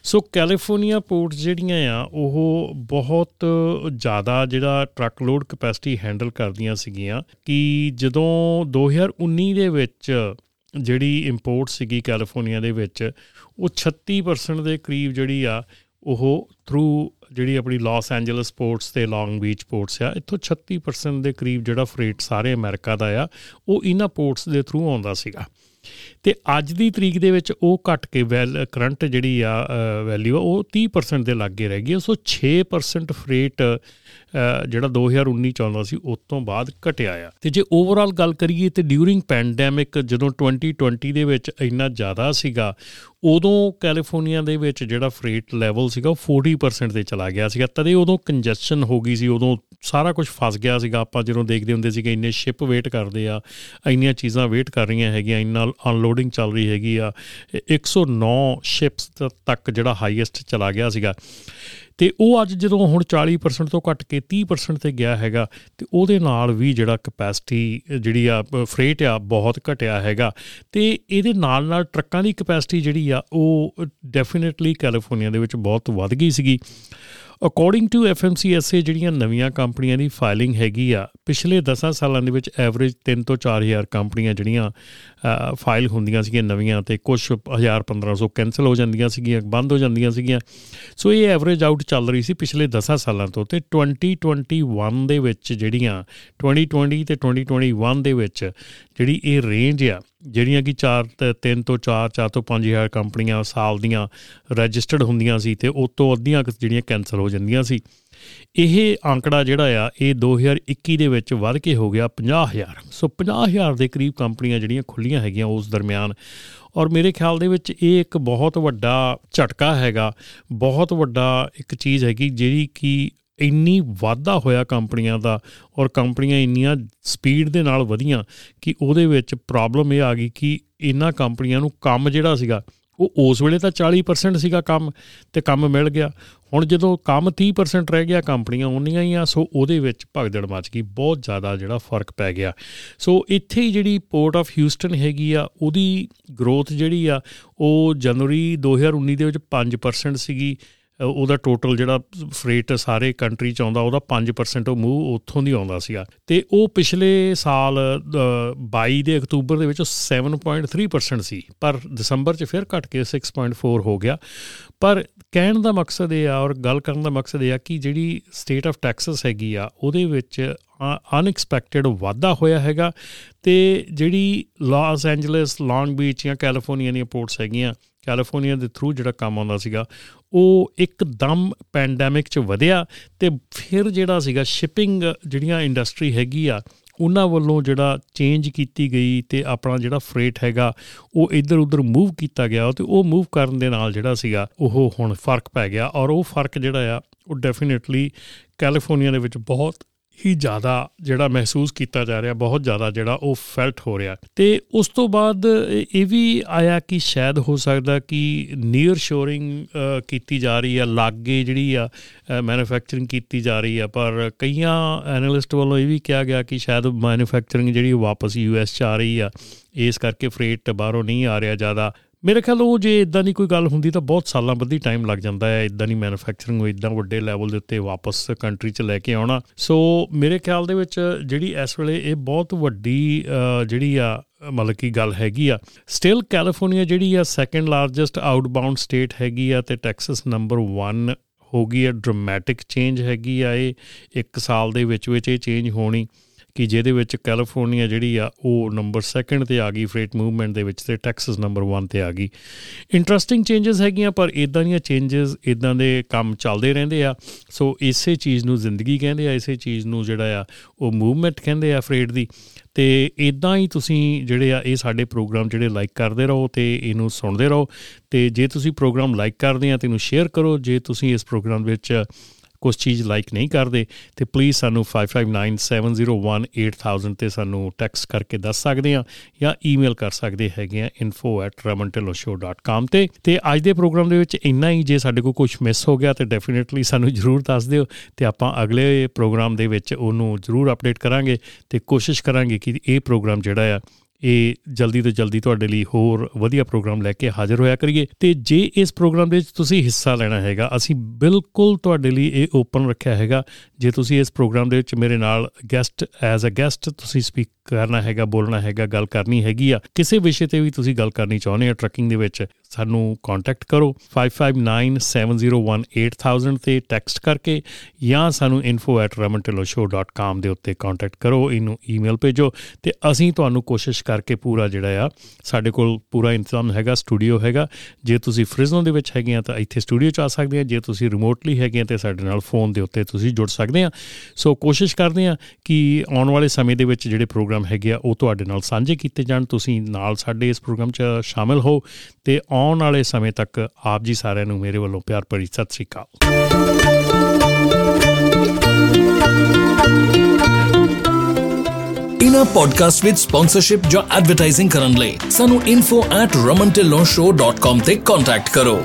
ਸੋ ਕੈਲੀਫੋਰਨੀਆ ਪੋਰਟਸ ਜਿਹੜੀਆਂ ਆ, ਉਹ ਬਹੁਤ ਜ਼ਿਆਦਾ ਜਿਹੜਾ ਟਰੱਕ ਲੋਡ ਕਪੈਸਿਟੀ ਹੈਂਡਲ ਕਰਦੀਆਂ ਸੀਗੀਆਂ ਕਿ ਜਦੋਂ 2019 ਦੇ ਵਿੱਚ ਜਿਹੜੀ ਇੰਪੋਰਟ ਸੀਗੀ ਕੈਲੀਫੋਰਨੀਆ ਦੇ ਵਿੱਚ, ਉਹ 36% ਦੇ ਕਰੀਬ ਜਿਹੜੀ ਆ, ਉਹ ਥਰੂ ਜਿਹੜੀ ਆਪਣੀ ਲਾਸ ਐਂਜਲਸ ਪੋਰਟਸ ਤੇ ਲੌਂਗ ਬੀਚ ਪੋਰਟਸ ਆ, ਇੱਥੋਂ 36% ਦੇ ਕਰੀਬ ਜਿਹੜਾ ਫਰੇਟ ਸਾਰੇ ਅਮਰੀਕਾ ਦਾ ਆ, ਉਹ ਇਹਨਾਂ ਪੋਰਟਸ ਦੇ ਥਰੂ ਆਉਂਦਾ ਸੀਗਾ। ਤੇ ਅੱਜ ਦੀ ਤਰੀਕ ਦੇ ਵਿੱਚ ਉਹ ਘਟ ਕੇ ਵੈਲ, ਕਰੰਟ ਜਿਹੜੀ ਆ ਵੈਲਿਊ ਆ, ਉਹ 30% ਦੇ ਲਾਗੇ ਰਹਿ ਗਈ ਸੋ 6% ਫਰੇਟ ਜਿਹੜਾ 2019 ਚ ਆਉਂਦਾ ਸੀ, ਉਸ ਤੋਂ ਬਾਅਦ ਘਟਿਆ ਆ। ਤੇ ਜੇ ਓਵਰਆਲ ਗੱਲ ਕਰੀਏ ਤੇ ਡਿਊਰਿੰਗ ਪੈਂਡੈਮਿਕ ਜਦੋਂ 2020 ਦੇ ਵਿੱਚ ਇੰਨਾ ਜ਼ਿਆਦਾ ਸੀਗਾ, ਉਦੋਂ ਕੈਲੀਫੋਰਨੀਆ ਦੇ ਵਿੱਚ ਜਿਹੜਾ ਫਰੇਟ ਲੈਵਲ ਸੀਗਾ, ਉਹ 40% ਤੇ ਚਲਾ ਗਿਆ ਸੀਗਾ। ਤਦੇ ਉਦੋਂ ਕੰਜੈਸ਼ਨ ਹੋ ਗਈ ਸੀ, ਉਦੋਂ ਸਾਰਾ ਕੁਝ ਫਸ ਗਿਆ ਸੀਗਾ। ਆਪਾਂ ਜਦੋਂ ਦੇਖਦੇ ਹੁੰਦੇ ਸੀ ਕਿ ਇੰਨੇ ਸ਼ਿਪ ਵੇਟ ਕਰਦੇ ਆ, ਇੰਨੀਆਂ ਚੀਜ਼ਾਂ ਵੇਟ ਕਰ ਰਹੀਆਂ ਹੈਗੀਆਂ, ਇੰਨਾ ਅਨਲੋਡਿੰਗ ਚੱਲ ਰਹੀ ਹੈਗੀ ਆ। 109 ਸ਼ਿਪਸ ਤੱਕ ਜਿਹੜਾ ਹਾਈਐਸਟ ਚਲਾ ਗਿਆ ਸੀਗਾ। ਤੇ ਉਹ ਅੱਜ ਜਦੋਂ ਹੁਣ 40% ਤੋਂ ਘਟ ਕੇ 30% ਤੇ ਗਿਆ ਹੈਗਾ, ਤੇ ਉਹਦੇ ਨਾਲ ਵੀ ਜਿਹੜਾ ਕਪੈਸਿਟੀ ਜਿਹੜੀ ਆ ਫਰੇਟ ਆ, ਬਹੁਤ ਘਟਿਆ ਹੈਗਾ। ਤੇ ਇਹਦੇ ਨਾਲ ਨਾਲ ਟਰੱਕਾਂ ਦੀ ਕਪੈਸਿਟੀ ਜਿਹੜੀ ਆ, ਉਹ ਡੈਫੀਨਿਟਲੀ ਕੈਲੀਫੋਰਨੀਆ ਦੇ ਵਿੱਚ ਬਹੁਤ ਵੱਧ ਗਈ ਸੀਗੀ। ਅਕੋਰਡਿੰਗ ਟੂ ਐਫਐਮਸੀਐਸਏ ਜਿਹੜੀਆਂ ਨਵੀਆਂ ਕੰਪਨੀਆਂ ਦੀ ਫਾਈਲਿੰਗ ਹੈਗੀ ਆ, ਪਿਛਲੇ 10 ਸਾਲਾਂ ਦੇ ਵਿੱਚ ਐਵਰੇਜ 3 ਤੋਂ 4000 ਕੰਪਨੀਆਂ ਜਿਹੜੀਆਂ ਫਾਈਲ ਹੁੰਦੀਆਂ ਸੀਗੀਆਂ ਨਵੀਆਂ ਤੇ ਕੁਝ 1000 1500 ਕੈਨਸਲ ਹੋ ਜਾਂਦੀਆਂ ਸੀਗੀਆਂ, ਬੰਦ ਹੋ ਜਾਂਦੀਆਂ ਸੀਗੀਆਂ। ਸੋ ਇਹ ਐਵਰੇਜ ਆਊਟ ਚੱਲ ਰਹੀ ਸੀ ਪਿਛਲੇ 10 ਸਾਲਾਂ ਤੋਂ ਤੇ 2021 ਦੇ ਵਿੱਚ ਜਿਹੜੀਆਂ 2020 ਤੇ 2021 ਦੇ ਵਿੱਚ ਜਿਹੜੀ ਇਹ ਰੇਂਜ ਆ ਜਿਹੜੀਆਂ ਕਿ 4 3 ਤੋਂ 4 4 ਤੋਂ 5000 ਕੰਪਨੀਆਂ ਸਾਲ ਦੀਆਂ ਰਜਿਸਟਰਡ ਹੁੰਦੀਆਂ ਸੀ ਤੇ ਉਸ ਤੋਂ ਅੱਧੀਆਂ ਜਿਹੜੀਆਂ ਕੈਨਸਲ ਹੋ ਜਾਂਦੀਆਂ ਸੀ। ਇਹ ਆંકੜਾ ਜਿਹੜਾ ਆ, ਇਹ 2021 ਦੇ ਵਿੱਚ ਵੱਧ ਕੇ ਹੋ ਗਿਆ 50000 ਸੋ 50000 ਦੇ ਕਰੀਬ ਕੰਪਨੀਆਂ ਜਿਹੜੀਆਂ ਖੁੱਲੀਆਂ ਹੈਗੀਆਂ ਉਸ ਦਰਮਿਆਨ। ਔਰ ਮੇਰੇ ਖਿਆਲ ਦੇ ਵਿੱਚ ਇਹ ਇੱਕ ਬਹੁਤ ਵੱਡਾ ਝਟਕਾ ਹੈਗਾ। ਬਹੁਤ ਵੱਡਾ ਇੱਕ ਚੀਜ਼ ਹੈਗੀ ਜਿਹੜੀ ਕਿ ਇੰਨੀ ਵਾਧਾ ਹੋਇਆ ਕੰਪਨੀਆਂ ਦਾ ਔਰ ਕੰਪਨੀਆਂ ਇੰਨੀਆਂ ਸਪੀਡ ਦੇ ਨਾਲ ਵਧੀਆਂ ਕਿ ਉਹਦੇ ਵਿੱਚ ਪ੍ਰੋਬਲਮ ਇਹ ਆ ਗਈ ਕਿ ਇਹਨਾਂ ਕੰਪਨੀਆਂ ਨੂੰ ਕੰਮ ਜਿਹੜਾ ਸੀਗਾ, ਉਹ ਉਸ ਵੇਲੇ ਤਾਂ 40% ਸੀਗਾ ਕੰਮ ਤੇ ਕੰਮ ਮਿਲ ਗਿਆ। ਹੁਣ ਜਦੋਂ ਕੰਮ 30% ਰਹਿ ਗਿਆ ਕੰਪਨੀਆਂ ਉਹਨੀਆਂ ਹੀ ਆ, ਸੋ ਉਹਦੇ ਵਿੱਚ ਭਗਦੜ ਮਚ ਗਈ, ਬਹੁਤ ਜ਼ਿਆਦਾ ਜਿਹੜਾ ਫ਼ਰਕ ਪੈ ਗਿਆ। ਸੋ ਇੱਥੇ ਹੀ ਜਿਹੜੀ ਪੋਰਟ ਆਫ ਹਿਊਸਟਨ ਹੈਗੀ ਆ, ਉਹਦੀ ਗਰੋਥ ਜਿਹੜੀ ਆ, ਉਹ ਜਨਵਰੀ 2019 ਦੇ ਵਿੱਚ 5% ਸੀਗੀ ਉਹਦਾ ਟੋਟਲ ਜਿਹੜਾ ਫਰੇਟ ਸਾਰੇ ਕੰਟਰੀ ਚ ਆਉਂਦਾ, ਉਹਦਾ 5% ਉਹ ਮੂਵ ਉੱਥੋਂ ਦੀ ਆਉਂਦਾ ਸੀਗਾ। ਤੇ ਉਹ ਪਿਛਲੇ ਸਾਲ 22 ਦੇ ਅਕਤੂਬਰ ਦੇ ਵਿੱਚ 7.3% ਸੀ। ਪਰ ਦਸੰਬਰ ਚ ਫਿਰ ਘਟ ਕੇ 6.4 ਹੋ ਗਿਆ। ਪਰ ਕਹਿਣ ਦਾ ਮਕਸਦ ਇਹ ਆ ਔਰ ਗੱਲ ਕਰਨ ਦਾ ਮਕਸਦ ਇਹ ਆ ਕਿ ਜਿਹੜੀ ਸਟੇਟ ਆਫ ਟੈਕਸਸ ਹੈਗੀ ਆ, ਉਹਦੇ ਵਿੱਚ ਅਨਐਕਸਪੈਕਟਡ ਵਾਧਾ ਹੋਇਆ ਹੈਗਾ। ਤੇ ਜਿਹੜੀ ਲਾਸ ਐਂਜਲਸ ਲੌਂਗ ਬੀਚ ਜਾਂ ਕੈਲੀਫੋਰਨੀਆ ਦੀਆਂ ਪੋਰਟਸ ਹੈਗੀਆਂ ਕੈਲੀਫੋਰਨੀਆ ਦੇ ਥਰੂ ਜਿਹੜਾ ਕੰਮ ਆਉਂਦਾ ਸੀਗਾ ਉਹ ਇੱਕਦਮ ਪੈਂਡੈਮਿਕ ਚ ਵਧਿਆ ਤੇ ਫਿਰ ਜਿਹੜਾ ਸੀਗਾ ਸ਼ਿਪਿੰਗ ਜਿਹੜੀਆਂ ਇੰਡਸਟਰੀ ਹੈਗੀ ਆ, ਉਹਨਾਂ ਵੱਲੋਂ ਜਿਹੜਾ ਚੇਂਜ ਕੀਤੀ ਗਈ ਤੇ ਆਪਣਾ ਜਿਹੜਾ ਫਰੇਟ ਹੈਗਾ, ਉਹ ਇੱਧਰ ਉੱਧਰ ਮੂਵ ਕੀਤਾ ਗਿਆ ਤੇ ਉਹ ਮੂਵ ਕਰਨ ਦੇ ਨਾਲ ਜਿਹੜਾ ਸੀਗਾ, ਉਹ ਹੁਣ ਫ਼ਰਕ ਪੈ ਗਿਆ ਔਰ ਉਹ ਫ਼ਰਕ ਜਿਹੜਾ ਆ, ਉਹ ਡੈਫੀਨਿਟਲੀ ਕੈਲੀਫੋਰਨੀਆ ਦੇ ਵਿੱਚ ਬਹੁਤ ਹੀ ਜ਼ਿਆਦਾ ਜਿਹੜਾ ਮਹਿਸੂਸ ਕੀਤਾ ਜਾ ਰਿਹਾ, ਬਹੁਤ ਜ਼ਿਆਦਾ ਜਿਹੜਾ ਉਹ ਫੈਲਟ ਹੋ ਰਿਹਾ। ਤੇ ਉਸ ਤੋਂ ਬਾਅਦ ਇਹ ਵੀ ਆਇਆ ਕਿ ਸ਼ਾਇਦ ਹੋ ਸਕਦਾ ਕਿ ਨੀਅਰ ਸ਼ੋਰਿੰਗ ਕੀਤੀ ਜਾ ਰਹੀ ਆ, ਲਾਗੇ ਜਿਹੜੀ ਆ ਮੈਨੂਫੈਕਚਰਿੰਗ ਕੀਤੀ ਜਾ ਰਹੀ ਆ। ਪਰ ਕਈਆਂ ਐਨਾਲਿਸਟ ਵੱਲੋਂ ਇਹ ਵੀ ਕਿਹਾ ਗਿਆ ਕਿ ਸ਼ਾਇਦ ਮੈਨੂਫੈਕਚਰਿੰਗ ਜਿਹੜੀ ਵਾਪਸ ਯੂਐਸ ਚ ਆ ਰਹੀ ਆ। ਇਸ ਕਰਕੇ ਫਰੇਟ ਬਾਹਰੋਂ ਨਹੀਂ ਆ ਰਿਹਾ ਜ਼ਿਆਦਾ। ਮੇਰੇ ਖਿਆਲ ਉਹ ਜੇ ਇਦਾਂ ਦੀ ਕੋਈ ਗੱਲ ਹੁੰਦੀ ਤਾਂ ਬਹੁਤ ਸਾਲਾਂ ਬੱਧੀ ਟਾਈਮ ਲੱਗ ਜਾਂਦਾ ਹੈ ਇਦਾਂ ਦੀ ਮੈਨੂਫੈਕਚਰਿੰਗ ਨੂੰ ਇਦਾਂ ਵੱਡੇ ਲੈਵਲ ਦੇ ਉੱਤੇ ਵਾਪਸ ਕੰਟਰੀ 'ਚ ਲੈ ਕੇ ਆਉਣਾ। ਸੋ ਮੇਰੇ ਖਿਆਲ ਦੇ ਵਿੱਚ ਜਿਹੜੀ ਇਸ ਵੇਲੇ ਇਹ ਬਹੁਤ ਵੱਡੀ ਜਿਹੜੀ ਆ, ਮਤਲਬ ਕੀ ਗੱਲ ਹੈਗੀ ਆ ਸਟਿਲ ਕੈਲੀਫੋਰਨੀਆ ਜਿਹੜੀ ਆ ਸੈਕੰਡ ਲਾਰਜੈਸਟ ਆਊਟਬਾਉਂਡ ਸਟੇਟ ਹੈਗੀ ਆ ਤੇ ਟੈਕਸਸ ਨੰਬਰ 1 ਹੋ ਗਈ ਆ ਡਰਾਮੈਟਿਕ ਚੇਂਜ ਹੈਗੀ ਆ ਇਹ, ਇੱਕ ਸਾਲ ਦੇ ਵਿੱਚ ਵਿੱਚ ਇਹ ਚੇਂਜ ਹੋਣੀ। ਕਿ ਜਿਹਦੇ ਵਿੱਚ ਕੈਲੀਫੋਰਨੀਆ ਜਿਹੜੀ ਆ, ਉਹ ਨੰਬਰ 2 ਤੇ ਆ ਗਈ ਫਰੇਟ ਮੂਵਮੈਂਟ ਦੇ ਵਿੱਚ ਤੇ ਟੈਕਸਸ ਨੰਬਰ 1 ਤੇ ਆ ਗਈ। ਇੰਟਰਸਟਿੰਗ ਚੇਂਜਸ ਹੈਗੀਆਂ, ਪਰ ਇਦਾਂ ਦੀਆਂ ਚੇਂਜਸ ਇਦਾਂ ਦੇ ਕੰਮ ਚੱਲਦੇ ਰਹਿੰਦੇ ਆ। ਸੋ ਇਸੇ ਚੀਜ਼ ਨੂੰ ਜ਼ਿੰਦਗੀ ਕਹਿੰਦੇ ਆ, ਇਸੇ ਚੀਜ਼ ਨੂੰ ਜਿਹੜਾ ਆ, ਉਹ ਮੂਵਮੈਂਟ ਕਹਿੰਦੇ ਆ ਫਰੇਟ ਦੀ। ਤੇ ਇਦਾਂ ਹੀ ਤੁਸੀਂ ਜਿਹੜੇ ਆ, ਇਹ ਸਾਡੇ ਪ੍ਰੋਗਰਾਮ ਜਿਹੜੇ ਲਾਈਕ ਕਰਦੇ ਰਹੋ ਤੇ ਇਹਨੂੰ ਸੁਣਦੇ ਰਹੋ। ਤੇ ਜੇ ਤੁਸੀਂ ਪ੍ਰੋਗਰਾਮ ਲਾਈਕ ਕਰਦੇ ਆ, ਤੇ ਇਹਨੂੰ ਸ਼ੇਅਰ ਕਰੋ। ਜੇ ਤੁਸੀਂ ਇਸ ਪ੍ਰੋਗਰਾਮ ਵਿੱਚ ਕੁਝ ਚੀਜ਼ ਲਾਈਕ ਨਹੀਂ ਕਰਦੇ, ਤੇ ਪਲੀਜ਼ ਸਾਨੂੰ 5597018000 ਤੇ ਸਾਨੂੰ ਟੈਕਸਟ ਕਰਕੇ ਦੱਸ ਸਕਦੇ ਆ ਜਾਂ ਈਮੇਲ ਕਰ ਸਕਦੇ ਹੈਗੇ ਆ info@ramantelloshow.com ਤੇ ਤੇ ਅੱਜ ਦੇ ਪ੍ਰੋਗਰਾਮ ਦੇ ਵਿੱਚ ਇੰਨਾ ਹੀ, ਜੇ ਸਾਡੇ ਕੋਲ ਕੁਝ ਮਿਸ ਹੋ ਗਿਆ ਤੇ ਡੈਫੀਨਿਟਲੀ ਸਾਨੂੰ ਜਰੂਰ ਦੱਸ ਦਿਓ ਤੇ ਆਪਾਂ ਅਗਲੇ ਪ੍ਰੋਗਰਾਮ ਦੇ ਵਿੱਚ ਉਹਨੂੰ ਜਰੂਰ ਅਪਡੇਟ ਕਰਾਂਗੇ ਤੇ ਕੋਸ਼ਿਸ਼ ਕਰਾਂਗੇ ਕਿ ਇਹ ਪ੍ਰੋਗਰਾਮ ਜਿਹੜਾ ਆ ਇਹ ਜਲਦੀ ਤੋਂ ਜਲਦੀ ਤੁਹਾਡੇ ਲਈ ਹੋਰ ਵਧੀਆ ਪ੍ਰੋਗਰਾਮ ਲੈ ਕੇ ਹਾਜ਼ਰ ਹੋਇਆ ਕਰੀਏ। ਤੇ ਜੇ ਇਸ ਪ੍ਰੋਗਰਾਮ ਦੇ ਵਿੱਚ ਤੁਸੀਂ ਹਿੱਸਾ ਲੈਣਾ ਹੈਗਾ, ਅਸੀਂ ਬਿਲਕੁਲ ਤੁਹਾਡੇ ਲਈ ਇਹ ਓਪਨ ਰੱਖਿਆ ਹੈਗਾ। ਜੇ ਤੁਸੀਂ ਇਸ ਪ੍ਰੋਗਰਾਮ ਦੇ ਵਿੱਚ ਮੇਰੇ ਨਾਲ ਗੈਸਟ ਐਜ਼ ਅ ਗੈਸਟ ਤੁਸੀਂ ਸਪੀਕ ਕਰਨਾ ਹੈਗਾ, ਬੋਲਣਾ ਹੈਗਾ, ਗੱਲ ਕਰਨੀ ਹੈਗੀ ਆ, ਕਿਸੇ ਵਿਸ਼ੇ ਤੇ ਵੀ ਤੁਸੀਂ ਗੱਲ ਕਰਨੀ ਚਾਹੁੰਦੇ ਆ ਟਰੱਕਿੰਗ ਦੇ ਵਿੱਚ ਸਾਨੂੰ ਕੰਟੈਕਟ ਕਰੋ 5597018000 ਤੇ ਟੈਕਸਟ ਕਰਕੇ ਜਾਂ ਸਾਨੂੰ info@ramantilloshow.com ਦੇ ਉੱਤੇ ਕੰਟੈਕਟ ਕਰੋ, ਇਹਨੂੰ ਈਮੇਲ ਭੇਜੋ ਤੇ ਅਸੀਂ ਤੁਹਾਨੂੰ ਕੋਸ਼ਿਸ਼ ਕਰਕੇ ਪੂਰਾ ਜਿਹੜਾ ਆ, ਸਾਡੇ ਕੋਲ ਪੂਰਾ ਇੰਤਜ਼ਾਮ ਹੈਗਾ ਸਟੂਡੀਓ ਹੈਗਾ। ਜੇ ਤੁਸੀਂ ਫ੍ਰਿਜ਼ਨੋ ਦੇ ਵਿੱਚ ਹੈਗੇ ਆ ਤਾਂ ਇੱਥੇ ਸਟੂਡੀਓ ਚ ਆ ਸਕਦੇ ਆ, ਜੇ ਤੁਸੀਂ ਰਿਮੋਟਲੀ ਹੈਗੇ ਆ ਤੇ ਸਾਡੇ ਨਾਲ ਫੋਨ ਦੇ ਉੱਤੇ ਤੁਸੀਂ ਜੁੜ ਸਕਦੇ ਆ। ਸੋ ਕੋਸ਼ਿਸ਼ ਕਰਦੇ ਆ ਕਿ ਆਉਣ ਵਾਲੇ ਸਮੇਂ ਦੇ ਵਿੱਚ ਜਿਹੜੇ ਪ੍ਰੋਗਰਾਮ ਹੈਗੇ ਆ, ਉਹ ਤੁਹਾਡੇ ਨਾਲ ਸਾਂਝੇ ਕੀਤੇ ਜਾਣ, ਤੁਸੀਂ ਨਾਲ ਸਾਡੇ ਇਸ ਪ੍ਰੋਗਰਾਮ 'ਚ ਸ਼ਾਮਿਲ ਹੋ ਤੇ ਆਉਣ ਵਾਲੇ ਸਮੇਂ ਤੱਕ ਆਪ ਜੀ ਸਾਰਿਆਂ ਨੂੰ ਮੇਰੇ ਵੱਲੋਂ ਪਿਆਰ ਭਰੀ ਸਤਿ ਸ੍ਰੀ ਅਕਾਲ। ਇਨਾ ਪੋਡਕਾਸਟ ਵਿੱਚ ਸਪਾਂਸਰਸ਼ਿਪ ਜਾਂ ਐਡਵਰਟਾਈਜ਼ਿੰਗ ਕਰਨ ਲਈ ਸਾਨੂੰ info@ramantillonshow.com ਤੇ ਕੰਟੈਕਟ ਕਰੋ।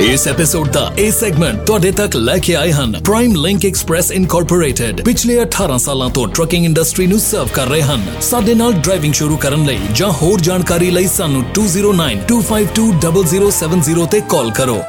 ਇਸ ਐਪੀਸੋਡ ਦਾ ਇਹ ਸੈਗਮੈਂਟ ਤੁਹਾਡੇ ਤੱਕ ਲੈ ਕੇ ਆਏ ਹਨ ਪ੍ਰਾਈਮ ਲਿੰਕ ਐਕਸਪ੍ਰੈਸ ਇਨਕੋਰਪੋਰੇਟਡ ਪਿਛਲੇ 18 ਸਾਲਾਂ ਤੋਂ ਟਰੱਕਿੰਗ ਇੰਡਸਟਰੀ ਨੂੰ ਸਰਵ ਕਰ ਰਹੇ ਹਨ। ਸਾਡੇ ਨਾਲ ਡਰਾਈਵਿੰਗ ਸ਼ੁਰੂ ਕਰਨ ਲਈ ਜਾਂ ਹੋਰ ਜਾਣਕਾਰੀ ਲਈ ਸਾਨੂੰ 2092520070 ਤੇ ਕਾਲ ਕਰੋ।